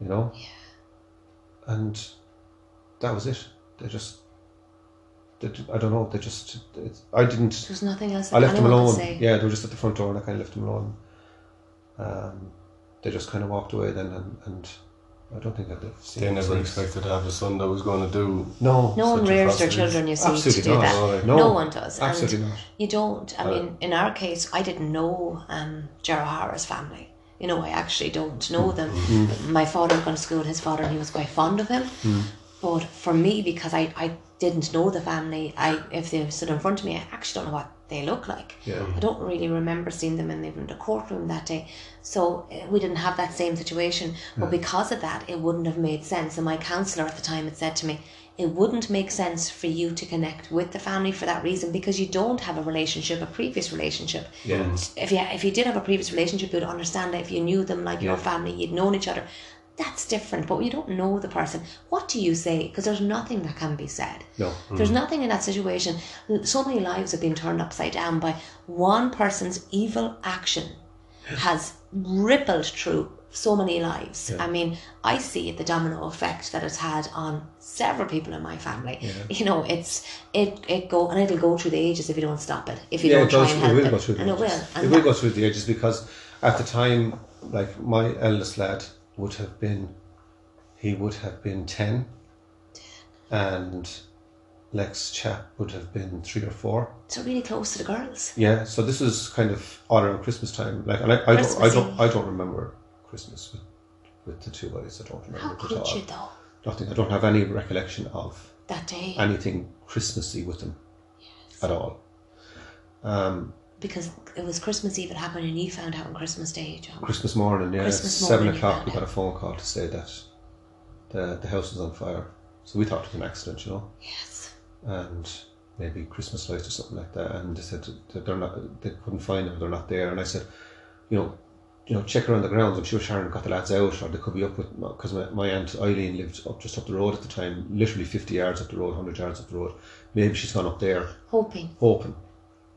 you know. Yeah. And that was it. They just, they, I don't know. They just, it, I didn't. There's nothing else I left them alone. Yeah, they were just at the front door, and I kind of left them alone. Um, they just kind of walked away then, and, and I don't think that they've. They never since. expected to have a son that was going to do. No, No one Such rears their atrocities. children, you see, absolutely to do not. that. No, no, one does. and Absolutely not. You don't. I Uh, mean, in our case, I didn't know um, Ger O'Hara's family. You know, I actually don't know them. Mm-hmm. My father had gone to school with his father, and he was quite fond of him. Mm. But for me, because I, I didn't know the family, I if they stood in front of me, I actually don't know what they look like. Yeah. I don't really remember seeing them in even the courtroom that day. So uh, we didn't have that same situation. But because of that, it wouldn't have made sense. And my counsellor at the time had said to me, it wouldn't make sense for you to connect with the family for that reason because you don't have a relationship, a previous relationship. Yeah. If you if you did have a previous relationship, you'd understand that if you knew them like your family, you'd known each other. That's different, but you don't know the person. What do you say? Because there's nothing that can be said. No. There's mm-hmm. nothing in that situation. So many lives have been turned upside down by one person's evil action has rippled through so many lives. I mean, I see the domino effect that it's had on several people in my family. <laughs> You know, it's it it go and it'll go through the ages if you don't stop it. If you yeah, don't it try does. and It help will it, go through the and it will. And It will go through the ages because at the time, like my eldest lad would have been, he would have been ten, and Lex chap would have been three or four. so really close to the girls. Yeah, so this is kind of all around Christmas time. Like, and I, I don't, I don't, I don't remember Christmas with, with the two boys. I don't remember How could at all. you though? Nothing. I don't have any recollection of That day. anything Christmassy with them at all. Um, because it was Christmas Eve it happened and you found out on Christmas Day, John. Christmas morning, yeah, Christmas seven morning, o'clock. We got a phone call to say that the the house was on fire. So we thought it was an accident, you know, Yes. and maybe Christmas lights or something like that. And they said that they're not, they couldn't find them, they're not there. And I said, you know, you know, check around the grounds. I'm sure Sharon got the lads out, or they could be up with because my, my aunt Eileen lived up just up the road at the time, literally fifty yards up the road, hundred yards up the road. Maybe she's gone up there Hoping. hoping,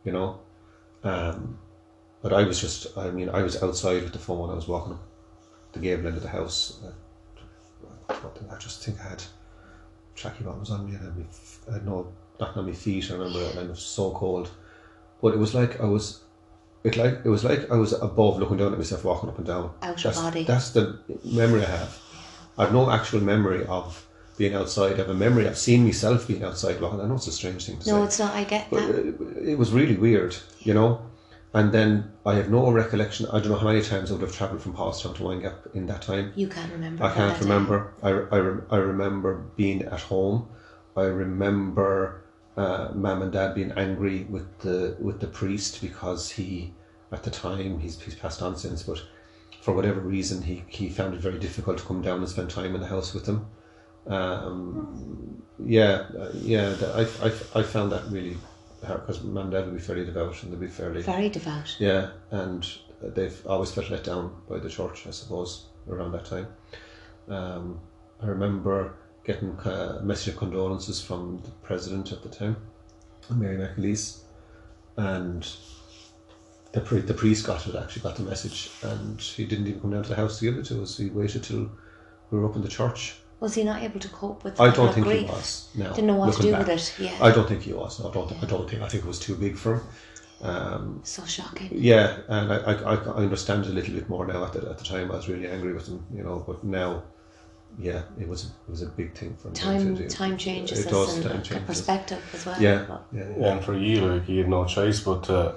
you know. Um, but I was just, I mean, I was outside with the phone. I was walking up the gable end of the house. I, think- I just think I had tracky bottoms on me and I had, me, I had no nothing on my feet. I remember it, and it was so cold. But it was like I was, it like it was like I was above looking down at myself walking up and down. Out of that's, body. That's the memory I have. I have no actual memory of being outside. I have a memory I've seen myself being outside walking. I know it's a strange thing to say. No, it's not. I get But that. it, it was really weird, you know. And then I have no recollection. I don't know how many times I would have travelled from Paulstown to Windgap in that time. You can't remember. I can't remember. I, I, I remember being at home. I remember uh, mum and dad being angry with the with the priest because he, at the time, he's, he's passed on since, but for whatever reason, he, he found it very difficult to come down and spend time in the house with them. Um, yeah, uh, yeah, I, I, I found that really hard because mum and dad would be fairly devout and they'd be fairly Very devout. yeah, and they've always felt let down by the church, I suppose, around that time. Um, I remember getting a message of condolences from the president at the time, Mary McAleese, and the, pri- the priest got it, actually got the message, and he didn't even come down to the house to give it to us. He waited till we were up in the church. Was he not able to cope with I don't think grief? he was. No, Didn't know what to do back. with it. Yeah. I don't think he was. No, I don't. I don't think. I think it was too big for him. Um, so shocking. yeah, and I, I, I I understand it a little bit more now. At the, at the time, I was really angry with him, you know. But now, yeah, it was it was a big thing for me. Time to do. time changes It us does. and Time a changes. perspective as well. Yeah, But yeah, yeah. Yeah, and for you, like you had no choice but to,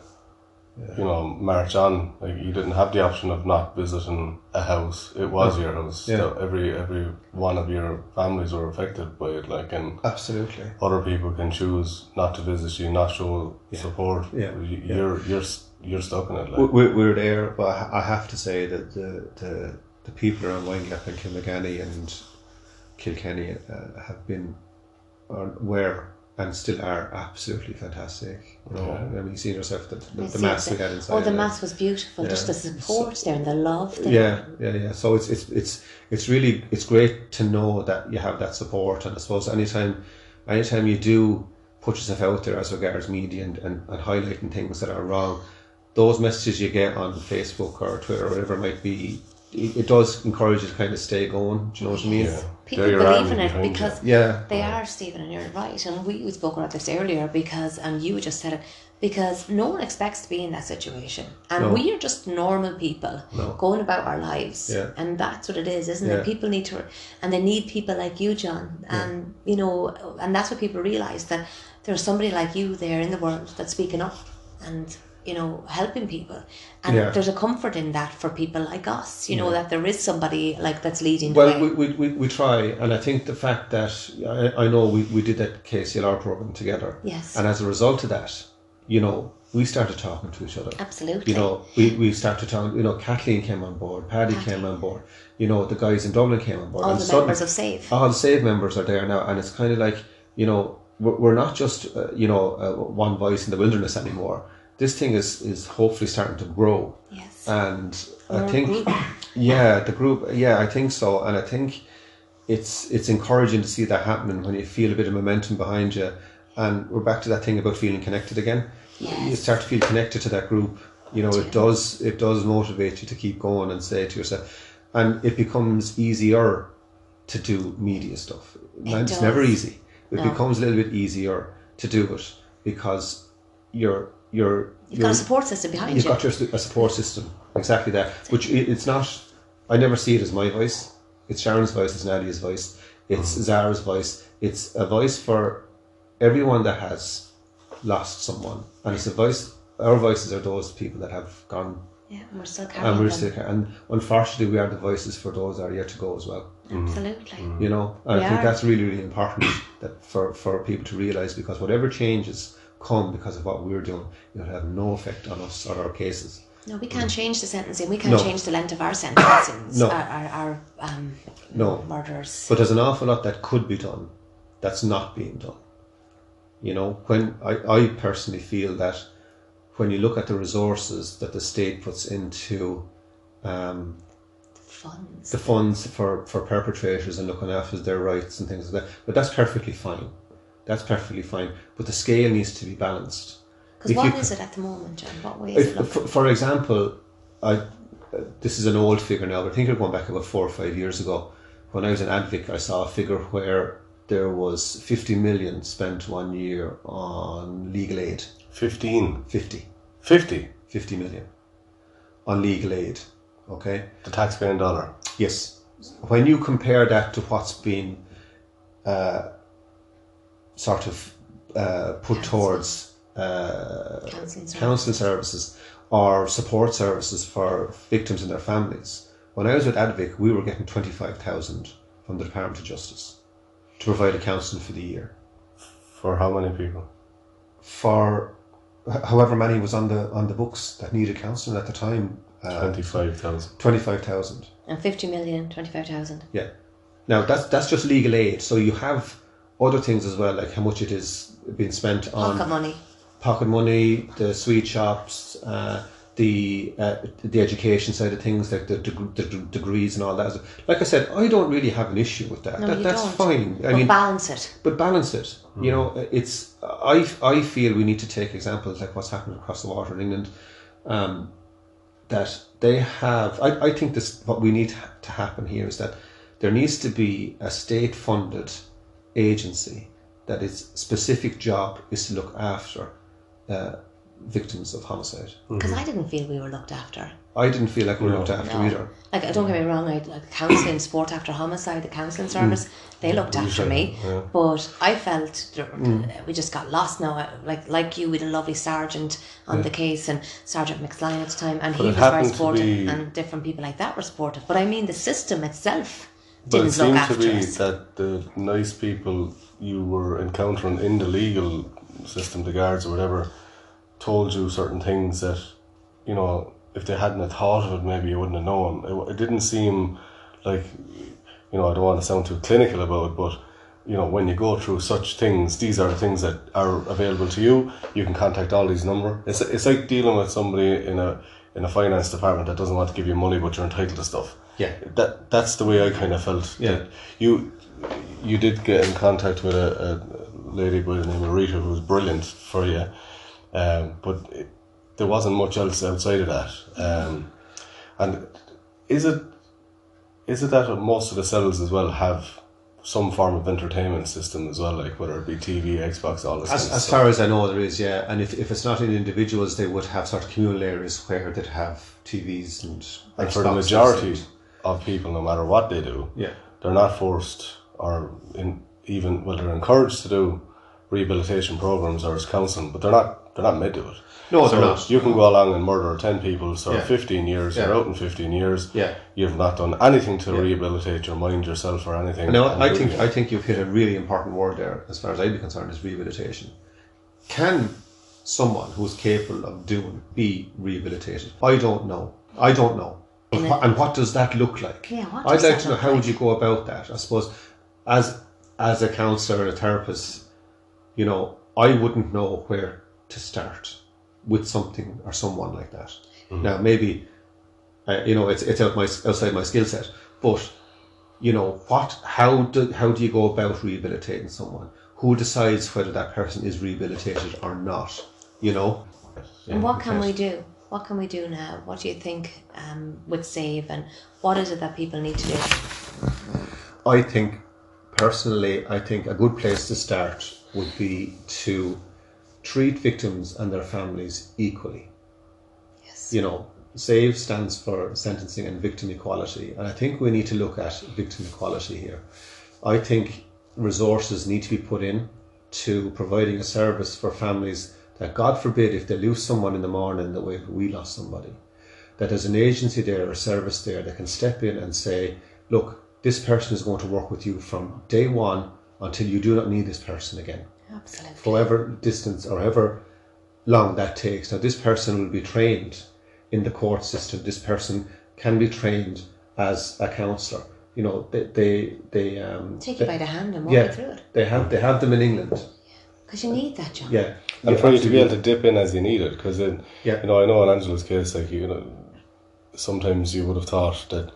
you know, march on. Like you didn't have the option of not visiting a house. It was your house. Yeah. So every every one of your families were affected by it. Like and Absolutely. other people can choose not to visit you, not show support. Yeah, You- yeah. you're you're you're stuck in it. We- Like We're, we're there, but I have to say that the the, the people around Windgap and Kilmaganny and Kilkenny uh, have been, are, were and still are absolutely fantastic. You know, Yeah. I mean, you see yourself the, the, the mass we had inside. Oh, the mass was beautiful. Just the Yeah. support there and the love there. Yeah, yeah, yeah. So it's it's it's it's really it's great to know that you have that support, and I suppose anytime anytime you do put yourself out there as regards media and, and, and highlighting things that are wrong, those messages you get on Facebook or Twitter or whatever it might be, it, it does encourage you to kind of stay going. Do you know what I mean? Yeah. People believe in it behind you. because Yeah. they are, Stephen, and you're right. And we, we spoke about this earlier because, and you just said it, because no one expects to be in that situation. And No. we are just normal people No. going about our lives. Yeah. And that's what it is, isn't Yeah. it? People need to, and they need people like you, John. And, you know, and that's what people realise that there's somebody like you there in the world that's speaking up and, you know, helping people. And Yeah. there's a comfort in that for people like us, you know, that there is somebody like that's leading the Well, we, we, we, we try, and I think the fact that I, I know we, we did that KCLR program together. Yes. And as a result of that, you know, we started talking to each other. Absolutely. You know, we, we started talking, you know, Kathleen came on board, Paddy came on board, you know, the guys in Dublin came on board. All and the sudden- members of SAVE. All the SAVE members are there now, and it's kind of like, you know, we're, we're not just, uh, you know, uh, one voice in the wilderness anymore. This thing is, is hopefully starting to grow. Yes. And I think, <laughs> yeah, the group, yeah, I think so. And I think it's it's encouraging to see that happening when you feel a bit of momentum behind you. And we're back to that thing about feeling connected again. You start to feel connected to that group. You know, it does it does motivate you to keep going and say to yourself, and it becomes easier to do media stuff. Man, it's does. never easy. It No. becomes a little bit easier to do it because you're you're You've got a support system behind You've you. got your a support system, exactly that. Which it's not. I never see it as my voice. It's Sharon's voice. It's Nadia's voice. It's mm-hmm. Zarah's voice. It's a voice for everyone that has lost someone, and it's a voice. Our voices are those people that have gone, yeah, and we're still carrying and we're them. still. And unfortunately, we are the voices for those that are yet to go as well. Mm-hmm. Absolutely. You know, and We I think are. that's really, really important that for for people to realize because whatever changes, come because of what we're doing, it would have no effect on us or our cases. No, we can't change the sentencing. We can't No. change the length of our sentences. <coughs> No. Our, our, our um, No. murderers. But there's an awful lot that could be done that's not being done. You know, when I, I personally feel that when you look at the resources that the state puts into um, Funds. the funds for, for perpetrators and looking after their rights and things like that, but that's perfectly fine. That's perfectly fine. But the scale needs to be balanced. Because if what you- is it at the moment, John? What way is If, it for, for example, I, uh, this is an old figure now, but I think we're going back about four or five years ago. When I was in AdVIC, I saw a figure where there was 50 million spent one year on legal aid. 15. 50. 50. 50 million on legal aid. Okay? The taxpaying dollar. Yes. When you compare that to what's been uh, sort of uh, put Counselling. towards uh, Counselling counselling services or support services for victims and their families. When I was with AdVIC, we were getting 25,000 from the Department of Justice to provide a counselling for the year. For how many people? For however many was on the on the books that needed counselling at the time, uh, 25,000. 25,000. And 50 million, 25,000. Yeah. Now that's that's just legal aid. So you have other things as well, like how much it is being spent on Pocket money. pocket money, the sweet shops, uh, the uh, the education side of things, like the, deg- the d- degrees and all that. Like I said, I don't really have an issue with that. No, that you that's don't. fine. I but mean, balance it. but balance it. You know, it's I I feel we need to take examples like what's happening across the water in England. Um, that they have, I, I think this what we need to happen here is that there needs to be a state funded agency that its specific job is to look after uh, victims of homicide. Because mm-hmm. I didn't feel we were looked after. I didn't feel like we were looked after No. either. Like, don't get me wrong, I like counselling, Support After Homicide, the counselling mm. service, they looked mm. after me. yeah. But I felt there- mm. we just got lost now. Like like you, with a lovely sergeant on the case and Sergeant McSlyan at the time, and But he was very happened supportive, be- and different people like that were supportive. But I mean, the system itself But it seemed to be us. that the nice people you were encountering in the legal system, the guards or whatever, told you certain things that, you know, if they hadn't have thought of it, maybe you wouldn't have known. It, it didn't seem like, you know, I don't want to sound too clinical about it, but, you know, when you go through such things, these are things that are available to you. You can contact all these number. It's, it's like dealing with somebody in a in a finance department that doesn't want to give you money, but you're entitled to stuff Yeah. that that's the way I kind of felt. Yeah. you you did get in contact with a, a lady by the name of Rita who was brilliant for you, um, but it, there wasn't much else outside of that. Um, and is it is it that most of the cells as well have some form of entertainment system as well, like whether it be TV, Xbox, all this. As, as far as I know, there is, yeah. And if, if it's not in individuals, they would have sort of communal areas where they'd have TVs and. and for the majority and- of people, no matter what they do, Yeah. they're not forced or in even well they're encouraged to do rehabilitation programs or as counselling, but they're not they're not made to do it. No, so they're not. You can go along and murder ten people, so Yeah. fifteen years, Yeah. you're out in fifteen years. Yeah. You've not done anything to rehabilitate your mind yourself or anything. No, I you- think I think you've hit a really important word there, as far as I'd be concerned, is rehabilitation. Can someone who's capable of doing be rehabilitated? I don't know. I don't know. And a- what, and what does that look like? Yeah, what I'd like that to know look how would you go about that. I suppose, as as a counsellor and a therapist, you know, I wouldn't know where to start with something or someone like that. Now, maybe, uh, you know, it's it's out my outside my skill set, but you know what how do how do you go about rehabilitating someone who decides whether that person is rehabilitated or not you know And what can we do? What can we do now? What do you think um, with SAVE and what is it that people need to do? i think personally i think a good place to start would be to treat victims and their families equally. Yes. you know save stands for sentencing and victim equality and i think we need to look at victim equality here. I think resources need to be put in to providing a service for families that god forbid if they lose someone in the morning the way we lost somebody. That there's an agency there or service there that can step in and say look this person is going to work with you from day one until you do not need this person again Absolutely. however distance or however long that takes. Now, this person will be trained in the court system. This person can be trained as a counsellor. You know, they they, they um, Take they- you by the hand and walk yeah, you through it. they have they have them in England. Because you need that job. Yeah, And You for you to be able to dip in as you need it, because then, Yeah. you know, I know in Angela's case, like, you know, sometimes you would have thought that,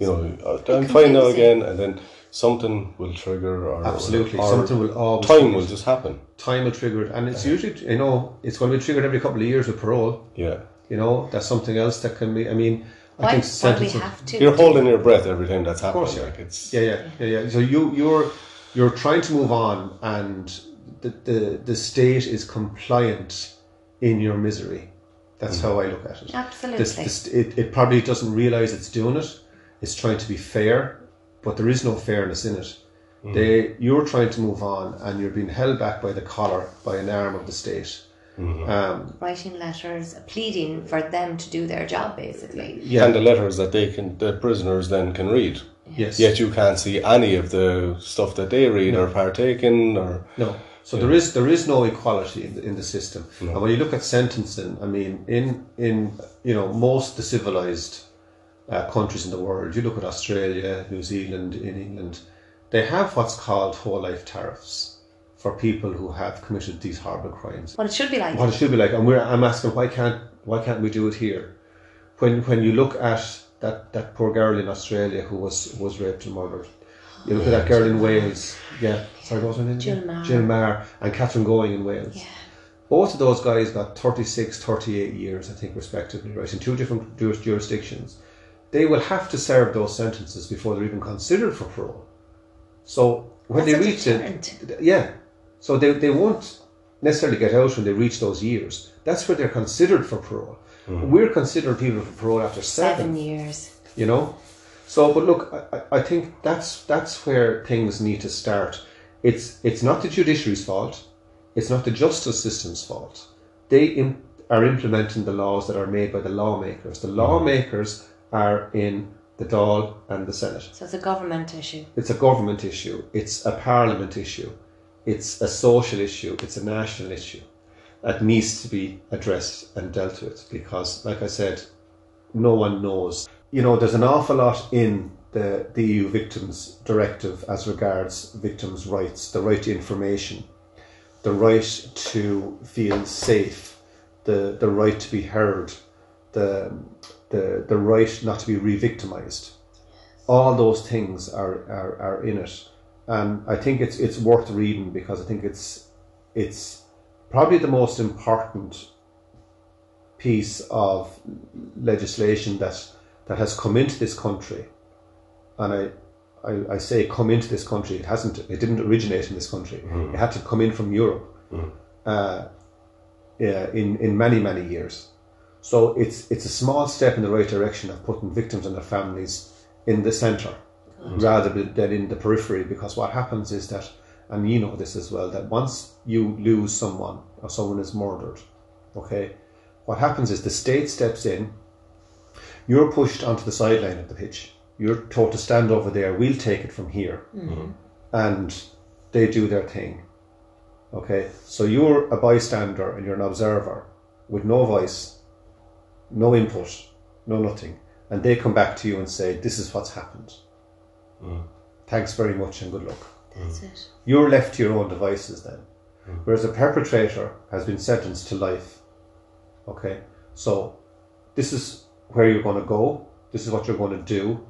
you know, "Oh, I'm fine now confusing. again, and then something will trigger or Absolutely, or something will always time trigger. will just happen. time will trigger it, and it's usually you know it's going to be triggered every couple of years with parole. Yeah, You know, that's something else that can be. I mean, I Why, think why we sentencing. have to? you're holding your breath every time that's happening. of course you are. like it's Yeah, yeah, yeah, yeah. So you you're you're trying to move on, and the the, the state is compliant in your misery. That's how mm-hmm. I look at it. Absolutely. This, this, it, it probably doesn't realize it's doing it. It's trying to be fair, but there is no fairness in it. They, you're trying to move on, and you're being held back by the collar by an arm of the state. Um, Writing letters, pleading for them to do their job, basically. yeah. and the letters that they can, the prisoners then can read. yes. Yet you can't see any of the stuff that they read or partake in, or No. So there is there is no equality in the, in the system. And when you look at sentencing, I mean, in in you know most the civilized uh, countries in the world, you look at Australia, New Zealand, in England, they have what's called whole life tariffs for people who have committed these horrible crimes. What it should be like. What it should be like, and we're I'm asking why can't why can't we do it here? When when you look at that, that poor girl in Australia who was was raped and murdered, you look at that girl in Wales. Yeah, sorry, what was her name? Jill Meagher. Jill Meagher and Catherine Going in Wales. Yeah. Both of those guys got 36, 38 years, I think, respectively, right, in two different jurisdictions. They will have to serve those sentences before they're even considered for parole. So when That's they a reach deterrent. it, yeah. So they, they won't necessarily get out when they reach those years. That's where they're considered for parole. Mm-hmm. We're considered people for parole after Seven years. you know so but look I, I- I think that's that's where things need to start it's it's not the judiciary's fault it's not the justice system's fault they Im- are implementing the laws that are made by the lawmakers the mm-hmm. lawmakers are in the Dáil and the Senate. So it's a government issue. it's a government issue. It's a parliament issue. It's a social issue. It's a national issue that needs to be addressed and dealt with because like i said no one knows. You know there's an awful lot in the, the eu victims directive as regards victims rights the right to information the right to feel safe the, the right to be heard the, the, the right not to be re-victimized all those things are, are, are in it. And I think it's it's worth reading because I think it's it's probably the most important piece of legislation that that has come into this country. And I, I, I say come into this country. It hasn't. It didn't originate in this country. It had to come in from Europe. Uh, yeah, in in many many years. So it's it's a small step in the right direction of putting victims and their families in the centre rather than in the periphery. Because what happens is that, and you know this as well, that once you lose someone or someone is murdered, okay, what happens is the state steps in. You're pushed onto the sideline of the pitch. You're told to stand over there. We'll take it from here, mm-hmm. Mm-hmm. and they do their thing. Okay, so you're a bystander and you're an observer with no voice, no input, no nothing, and they come back to you and say, "This is what's happened. Mm. Thanks very much and good luck." That's mm. it. You're left to your own devices then. Mm. Whereas a perpetrator has been sentenced to life. Okay, so this is where you're going to go. This is what you're going to do.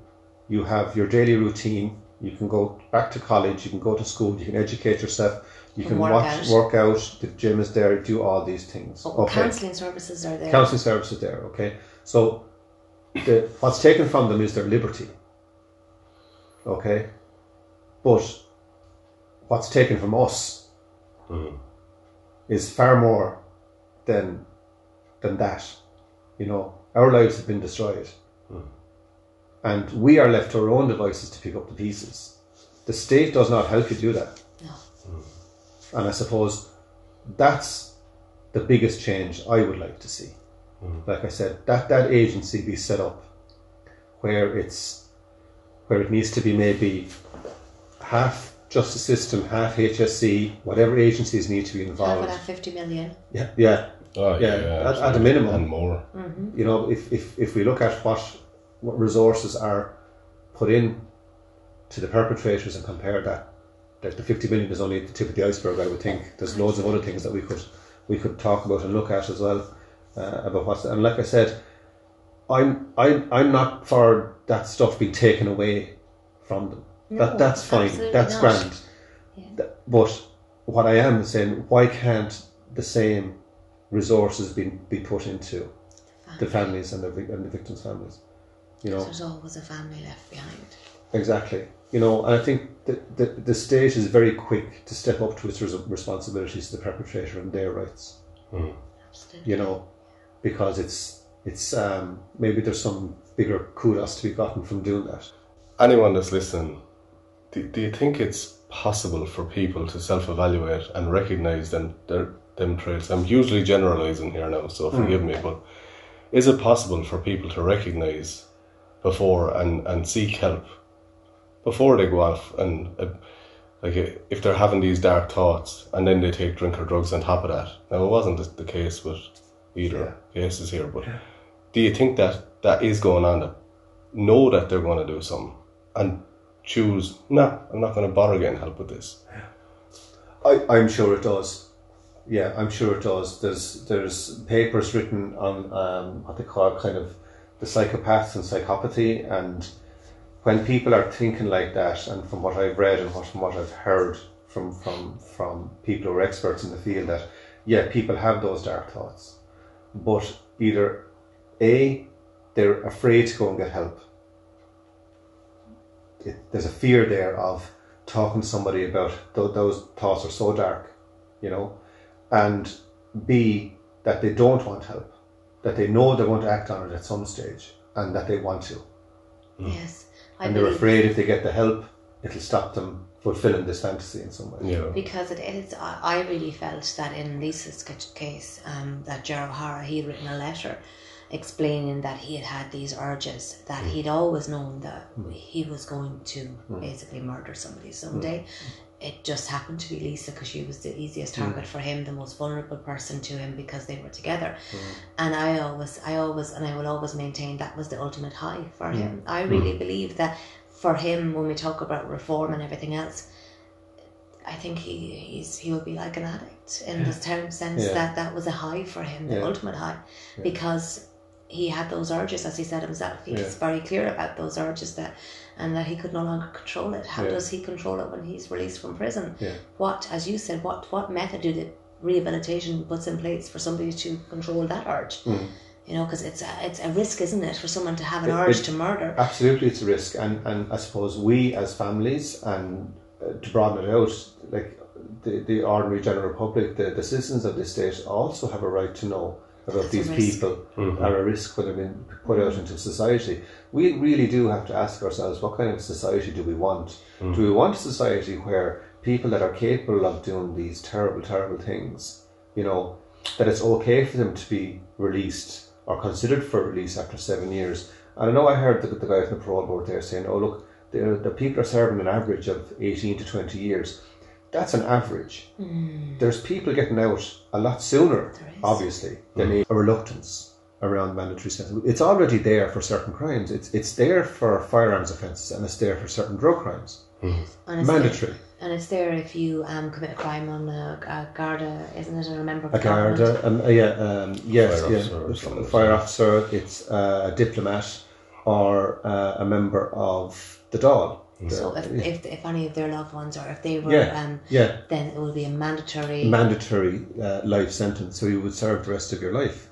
You have your daily routine. You can go back to college. You can go to school. You can educate yourself. You Can can work watch, out. work out. The gym is there. Do all these things. Oh, Counselling services are there. Counselling services there. Okay, so the, what's taken from them is their liberty. Okay, but what's taken from us mm-hmm. is far more than than that. You know, our lives have been destroyed, mm. and we are left to our own devices to pick up the pieces. The state does not help you do that, no. And I suppose that's the biggest change I would like to see. Mm-hmm. Like I said, that that agency be set up where it's where it needs to be maybe half justice system, half HSE, whatever agencies need to be Half involved. of that 50 million. Yeah, yeah. Oh, Yeah, at- at a minimum. and more. Mm-hmm. You know, if, if, if we look at what what resources are put in to the perpetrators and compare that, that the fifty million is only the tip of the iceberg. I would think there's loads of other things that we could we could talk about and look at as well uh, about what's and like I said, I'm I'm I'm not for that stuff being taken away from them. No, that that's fine. That's not. grand. Yeah. But what I am saying, why can't the same resources be be put into the families and the and the victims' families? You know There's always a family left behind. exactly. You know, and I think the, the the state is very quick to step up to its res- responsibilities to the perpetrator and their rights. Absolutely. You know, because it's it's um, maybe there's some bigger kudos to be gotten from doing that. Anyone that's listening, do, do you think it's possible for people to self-evaluate and recognize them their them traits? I'm usually generalizing here now, so forgive me, but is it possible for people to recognize before and, and seek help before they go off and uh, like if they're having these dark thoughts and then they take drink or drugs on top of that? Now it wasn't the, the case with either cases here, but do you think that that is going on? That know that they're going to do something and choose, nah, I'm not going to bother getting help with this. I, I'm sure it does. Yeah, I'm sure it does. There's there's papers written on um, what they call kind of the psychopaths and psychopathy, and when people are thinking like that, and from what I've read and what from what I've heard from from from people who are experts in the field, that yeah, people have those dark thoughts, but either a they're afraid to go and get help. It, there's a fear there of talking to somebody about th- those thoughts are so dark, you know, and B that they don't want help, that they know they're going to act on it at some stage, and that they want to, mm. Yes. I and they're believe afraid if they get the help, it'll stop them fulfilling this fantasy in some way. Yeah. because it is. I I really felt that in Lisa's ca- case, um, that Ger O'Hara he had written a letter explaining that he had had these urges, that hmm. he'd always known that hmm. he was going to hmm. basically murder somebody someday. It just happened to be Lisa because she was the easiest hmm. target for him, the most vulnerable person to him because they were together. Hmm. And I always, I always, and I will always maintain that was the ultimate high for hmm. him. I really believe that for him, when we talk about reform and everything else, I think he he's he will be like an addict in the term sense Yeah. that that was a high for him, the Yeah. ultimate high, because he had those urges, as he said himself. He's Yeah. very clear about those urges that, and that he could no longer control it. How Yeah. does he control it when he's released from prison? Yeah. What, as you said, what what method do the rehabilitation puts in place for somebody to control that urge? You know, because it's a, it's a risk, isn't it, for someone to have an Mm. It- urge it- to murder? Absolutely, it's a risk, and and I suppose we as families and uh, to broaden it out, like the, the ordinary general public, the, the citizens of this state also have a right to know about That's a these risk. people mm-hmm. are a risk when they're being put out into society. We really do have to ask ourselves, what kind of society do we want? Mm. Do we want a society where people that are capable of doing these terrible, terrible things, you know, that it's okay for them to be released or considered for release after seven years? And I know I heard the, the guy from the parole board there saying, oh, look, the, the people are serving an average of 18 to 20 years. That's an average. There's people getting out a lot sooner, obviously, than a reluctance around mandatory sentences. It's already there for certain crimes. It's it's there for firearms offences and it's there for certain drug crimes. And it's Mandatory. There, and it's there if you um, commit a crime on a, a Garda, isn't it? A member of A guard, government. um, uh, yeah, um, yes, Fire yeah, officer or a fire officer. It's uh, a diplomat or uh, a member of the Dáil. The- So if, if if any of their loved ones or if they were, yeah, um, yeah, then it will be a mandatory. mandatory uh, life sentence, so you would serve the rest of your life.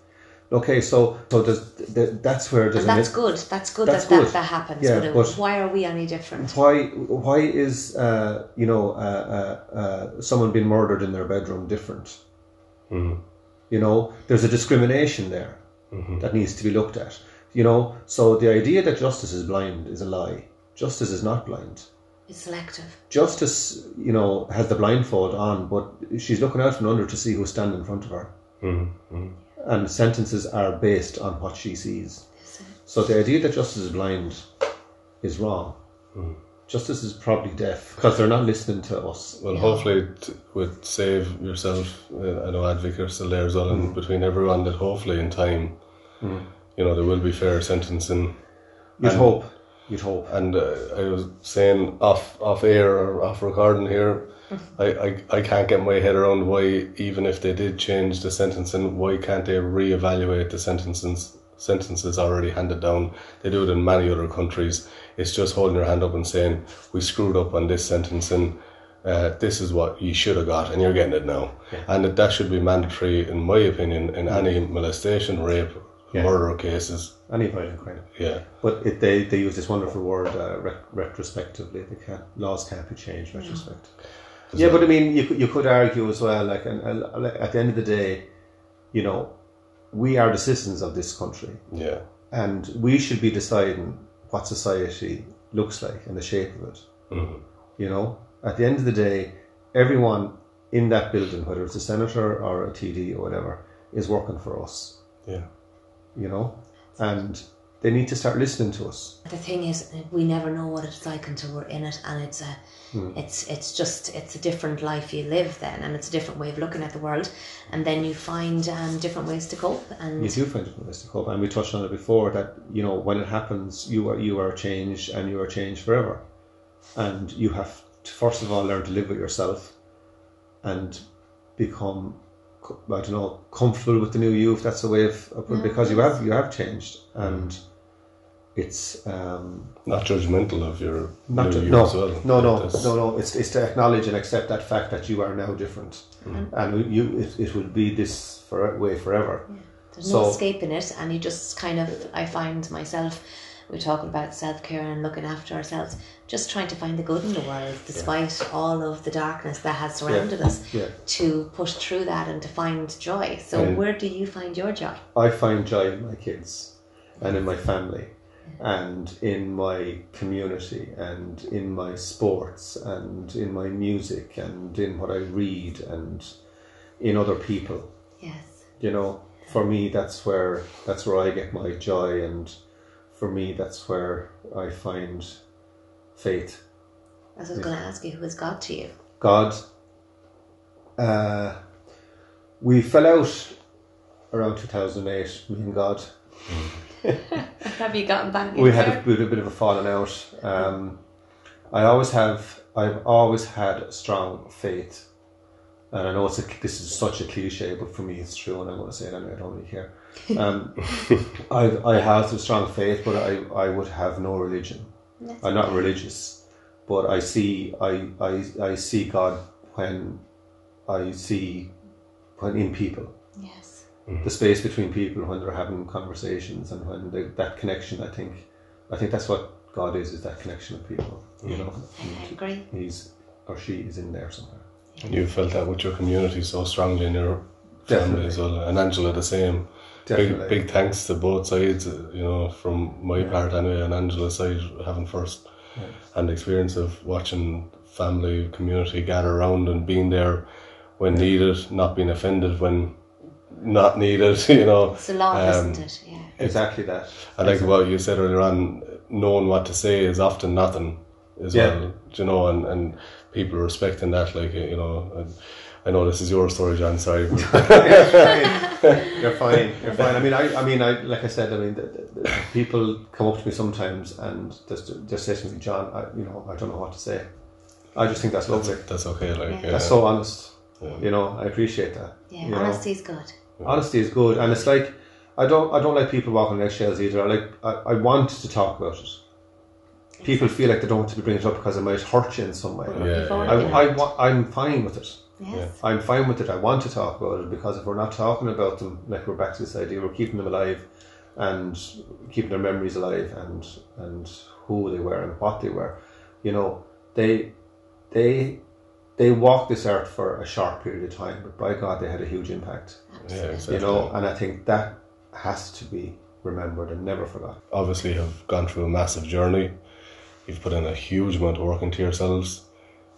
Okay, so so does th- that's where there's and an that's good. That's good That's that, good. that that happens. Yeah, but, it- but- why are we any different? why why is uh, you know uh, uh, uh, someone being murdered in their bedroom different? You know, there's a discrimination there that needs to be looked at. You know, so the idea that justice is blind is a lie. Justice is not blind. It's selective. Justice, you know, has the blindfold on, but she's looking out from under to see who's standing in front of her. Mm-hmm, mm-hmm. And sentences are based on what she sees. So the idea that justice is blind is wrong. Mm-hmm. justice is probably deaf because they're not listening to us. Well, hopefully, t- with SAVE yourself, uh, I know AdVIC are still there as well, and mm. between everyone, that hopefully in time, mm. you know, there will be fair sentencing. You'd And- hope. You'd hope. And uh, I was saying off off air or off recording here, I, I, I can't get my head around why even if they did change the sentencing, why can't they reevaluate the sentences sentences already handed down? They do it in many other countries. It's just holding your hand up and saying we screwed up on this sentencing. Uh, this is what you should have got, and you're getting it now. And that, that should be mandatory, in my opinion, in any molestation, rape, murder cases. Any violent crime. Yeah. But it, they, they use this wonderful word uh, rec- retrospectively. They can't laws can't be changed retrospect. Yeah, but I mean, you could, you could argue as well. Like, and, and, at the end of the day, you know, we are the citizens of this country, Yeah. and we should be deciding what society looks like and the shape of it. You know, at the end of the day, everyone in that building, whether it's a senator or a TD or whatever, is working for us. Yeah. You know, and they need to start listening to us. The thing is, we never know what it's like until we're in it, and it's a, it's it's just it's a different life you live then, and it's a different way of looking at the world, and then you find um, different ways to cope, and You do find different ways to cope, and we touched on it before that you know when it happens, you are you are changed, and you are changed forever, and you have to first of all learn to live with yourself, and become co- I don't know comfortable with the new you if that's the way of, of because you have you have changed, and it's um, Not judgmental of your not new to, you no, as well. no, no, That's- no, no. It's, it's to acknowledge and accept that fact that you are now different, and you it, it will be this for way forever. there's no So- escaping it, and you just kind of I find myself. We're talking about self care and looking after ourselves, just trying to find the good in the world, despite all of the darkness that has surrounded us. Yeah. To push through that and to find joy. So, Yeah. where do you find your joy? I find joy in my kids and in my family and in my community and in my sports and in my music and in what I read and in other people. Yes. You know, for me that's where that's where I get my joy and for me that's where I find faith. I was going to ask you, who is God to you? God uh, we fell out around 2008 me and God <laughs> Have you gotten back? we had a, we had a bit of a falling out. Um, I always have. I've always had strong faith, and I know it's a, this is such a cliche, but for me it's true, and I'm going to say it anyway. I don't really care. Um, <laughs> I I have a strong faith, but I I would have no religion. I'm not religious, but I see I I I see God when I see when in people Yes. the space between people when they're having conversations and when they, that connection I think I think that's what God is is that connection with people you know I agree. he's or she is in there somewhere And you felt that with your community so strongly in your Definitely. family as well. And Angela the same. Definitely. Big big thanks to both sides, uh, you know, from my part anyway and Angela's side having first hand experience of watching family, community gather around and being there when needed, not being offended when not needed, <laughs> you know. It's a lot, Um, isn't it? Yeah. exactly that I like what you said earlier on. Knowing what to say is often nothing, as Yeah. well. You know, and, and people respecting that. Like you know, and I know this is your story, John. Sorry, <laughs> but you're fine. You're fine. I mean I, I mean I like I said I mean the, the, the people come up to me sometimes and just just say to me John I, you know I don't know what to say. I just think that's lovely. that's okay. Like yeah. that's so honest. You know I appreciate that Yeah. you know? Honesty is good. honesty is good and it's like I don't I don't like people walking on eggshells either. I like I, I want to talk about it. People feel like they don't want to be bringing it up because it might hurt you in some way. Yeah, You've I, I, I'm fine with it Yes. I'm fine with it I want to talk about it because if we're not talking about them like we're back to this idea we're keeping them alive and keeping their memories alive and and who they were and what they were you know they they they walked this earth for a short period of time but by God they had a huge impact yeah, Absolutely. exactly. you know and I think that has to be remembered and never forgotten obviously have gone through a massive journey. You've put in a huge amount of work into yourselves,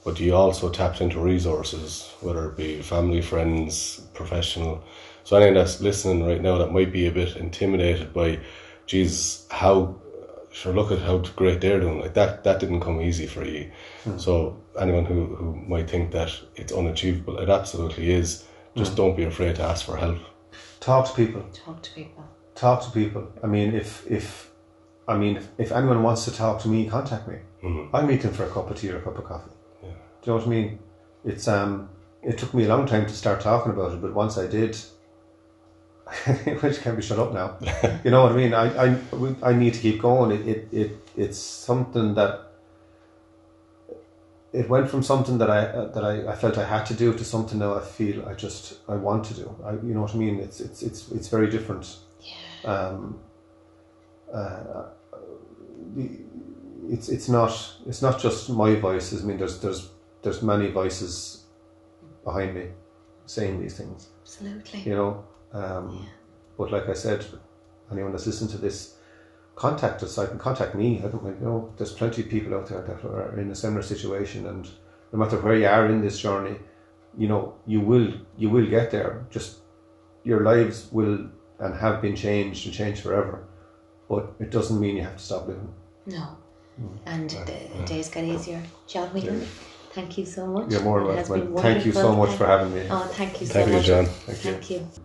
but you also tapped into resources, whether it be family, friends, professional. So anyone that's listening right now that might be a bit intimidated by, geez, how sure, look at how great they're doing. Like that, that didn't come easy for you. Hmm. So anyone who, who might think that it's unachievable, it absolutely is. Just hmm. don't be afraid to ask for help. Talk to people. Talk to people. Talk to people. I mean, if if I mean if, if anyone wants to talk to me, contact me. Hmm. I'll meet them for a cup of tea or a cup of coffee. Do you know what I mean? It's um. It took me a long time to start talking about it, but once I did, <laughs> which can be shut up now. <laughs> you know what I mean? I I, we- I need to keep going. It, it it it's something that it went from something that I uh, that I, I felt I had to do to something now I feel I just I want to do. I you know what I mean? It's it's it's it's very different. Yeah. Um, uh, it's it's not it's not just my voice. I mean, there's there's there's many voices behind me saying these things. Absolutely. You know, um, but like I said, anyone that's listening to this, contact us. I can contact me. I don't you know. There's plenty of people out there that are in a similar situation, and no matter where you are in this journey, you know you will you will get there. Just your lives will and have been changed and changed forever, but it doesn't mean you have to stop living. No. Mm. And the days get easier. John Whelan, thank you so much. You're more It than welcome. Thank you so much for having me. Oh, thank you so Thank you, much. John. Thank you. Thank you.